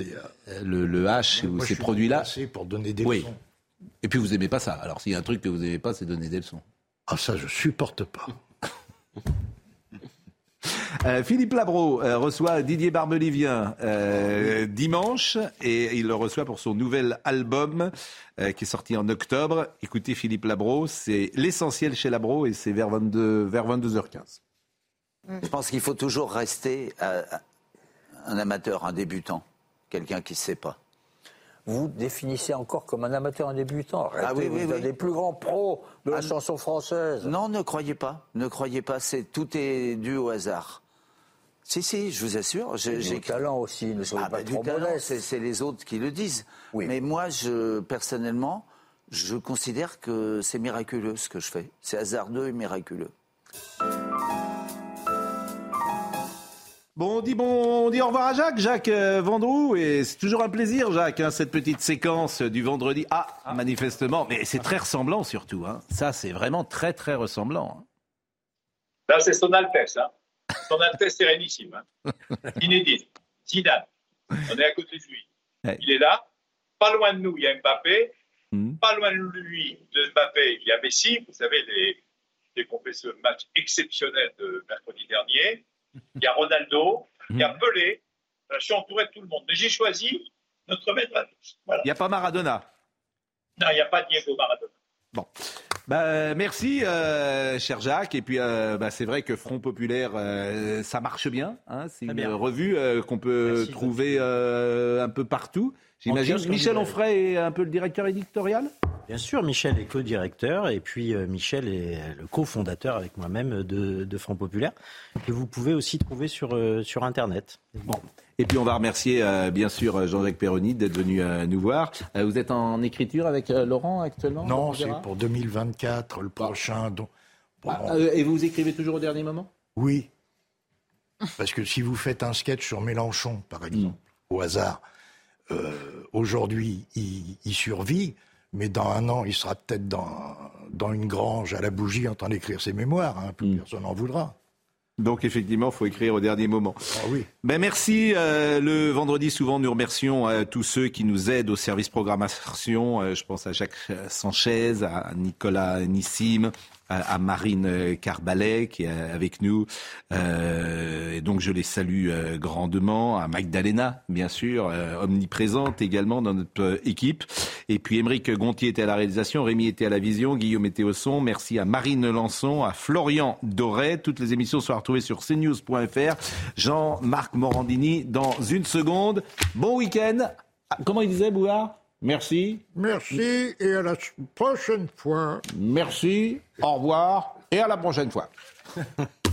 euh, le, le hash ou ces produits-là. pour donner des oui. leçons. Et puis vous aimez pas ça. Alors s'il y a un truc que vous aimez pas, c'est donner des leçons. Ah ça, je supporte pas. [LAUGHS] Euh, Philippe Labro euh, reçoit Didier Barbelivien euh, dimanche et il le reçoit pour son nouvel album euh, qui est sorti en octobre. Écoutez Philippe Labro, c'est l'essentiel chez Labro et c'est vers, 22, vers 22h15. Je pense qu'il faut toujours rester euh, un amateur, un débutant, quelqu'un qui ne sait pas. Vous définissez encore comme un amateur, un débutant. Ah oui, Arrêtez, oui, vous êtes oui. des plus grands pros de la chanson française. Non, ne croyez pas. Ne croyez pas. C'est tout est dû au hasard. Si, si, je vous assure. Et du talent aussi, ne soyez Ah, pas bah, trop modeste. c'est c'est les autres qui le disent. Mais moi, je, personnellement, je considère que c'est miraculeux ce que je fais. C'est hasardeux et miraculeux. Bon, on dit, bon, on dit au revoir à Jacques, Jacques euh, Vendroux, et c'est toujours un plaisir, Jacques, hein, cette petite séquence du vendredi. Ah, manifestement, mais c'est très ressemblant surtout. Hein. Ça, c'est vraiment très, très ressemblant. hein. Là, c'est son Altesse. Hein. Son Altesse Sérénissime. [LAUGHS] Inédit. Zidane. On est à côté de lui. Ouais. Il est là. Pas loin de nous, il y a Mbappé. Mhm. Pas loin de lui, de Mbappé, il y a Messi. Vous savez, les, les qu'on fait ce match exceptionnel de mercredi dernier. Il y a Ronaldo, il y a Mhm. Pelé. Je suis entouré de tout le monde. Mais j'ai choisi notre maître à tous. Voilà. Il n'y a pas Maradona. Non, il n'y a pas Diego Maradona. Bon. Bah, merci, euh, cher Jacques. Et puis, euh, bah, c'est vrai que Front Populaire, euh, ça marche bien. Hein, c'est une bien. revue euh, qu'on peut trouver euh, un peu partout. J'imagine. Michel Onfray est un peu le directeur éditorial Bien sûr, Michel est co-directeur et puis euh, Michel est le cofondateur avec moi-même de, de Front Populaire, que vous pouvez aussi trouver sur, euh, sur Internet. Bon. Et puis on va remercier euh, bien sûr Jean-Jacques Perroni d'être venu euh, nous voir. Euh, vous êtes en écriture avec euh, Laurent actuellement Non, c'est pour 2024, le prochain. donc- bon, Ah, euh, Et vous écrivez toujours au dernier moment? Oui. Parce que si vous faites un sketch sur Mélenchon, par exemple, au hasard, euh, aujourd'hui, il, il survit, mais dans un an, il sera peut-être dans, dans une grange à la bougie en train d'écrire ses mémoires. Hein, plus personne n'en voudra. Donc effectivement, il faut écrire au dernier moment. Ah oui. Ben merci. euh, le vendredi, souvent, nous remercions euh, tous ceux qui nous aident au service programmation. Euh, je pense à Jacques Sanchez, à Nicolas Nissim, à, Marine euh, Carbalet qui est avec nous. Euh, et donc je les salue euh, grandement. À Magdalena, bien sûr, euh, omniprésente également dans notre euh, équipe. Et puis Émeric Gontier était à la réalisation, Rémi était à la vision, Guillaume était au son. Merci à Marine Lançon, à Florian Doré. Toutes les émissions sont retrouvées sur cnews.fr. Jean-Marc Morandini dans une seconde. Bon week-end. Ah, Comment il disait, Bouard? Merci. Merci et à la prochaine fois. Merci. Au revoir et à la prochaine fois. [LAUGHS]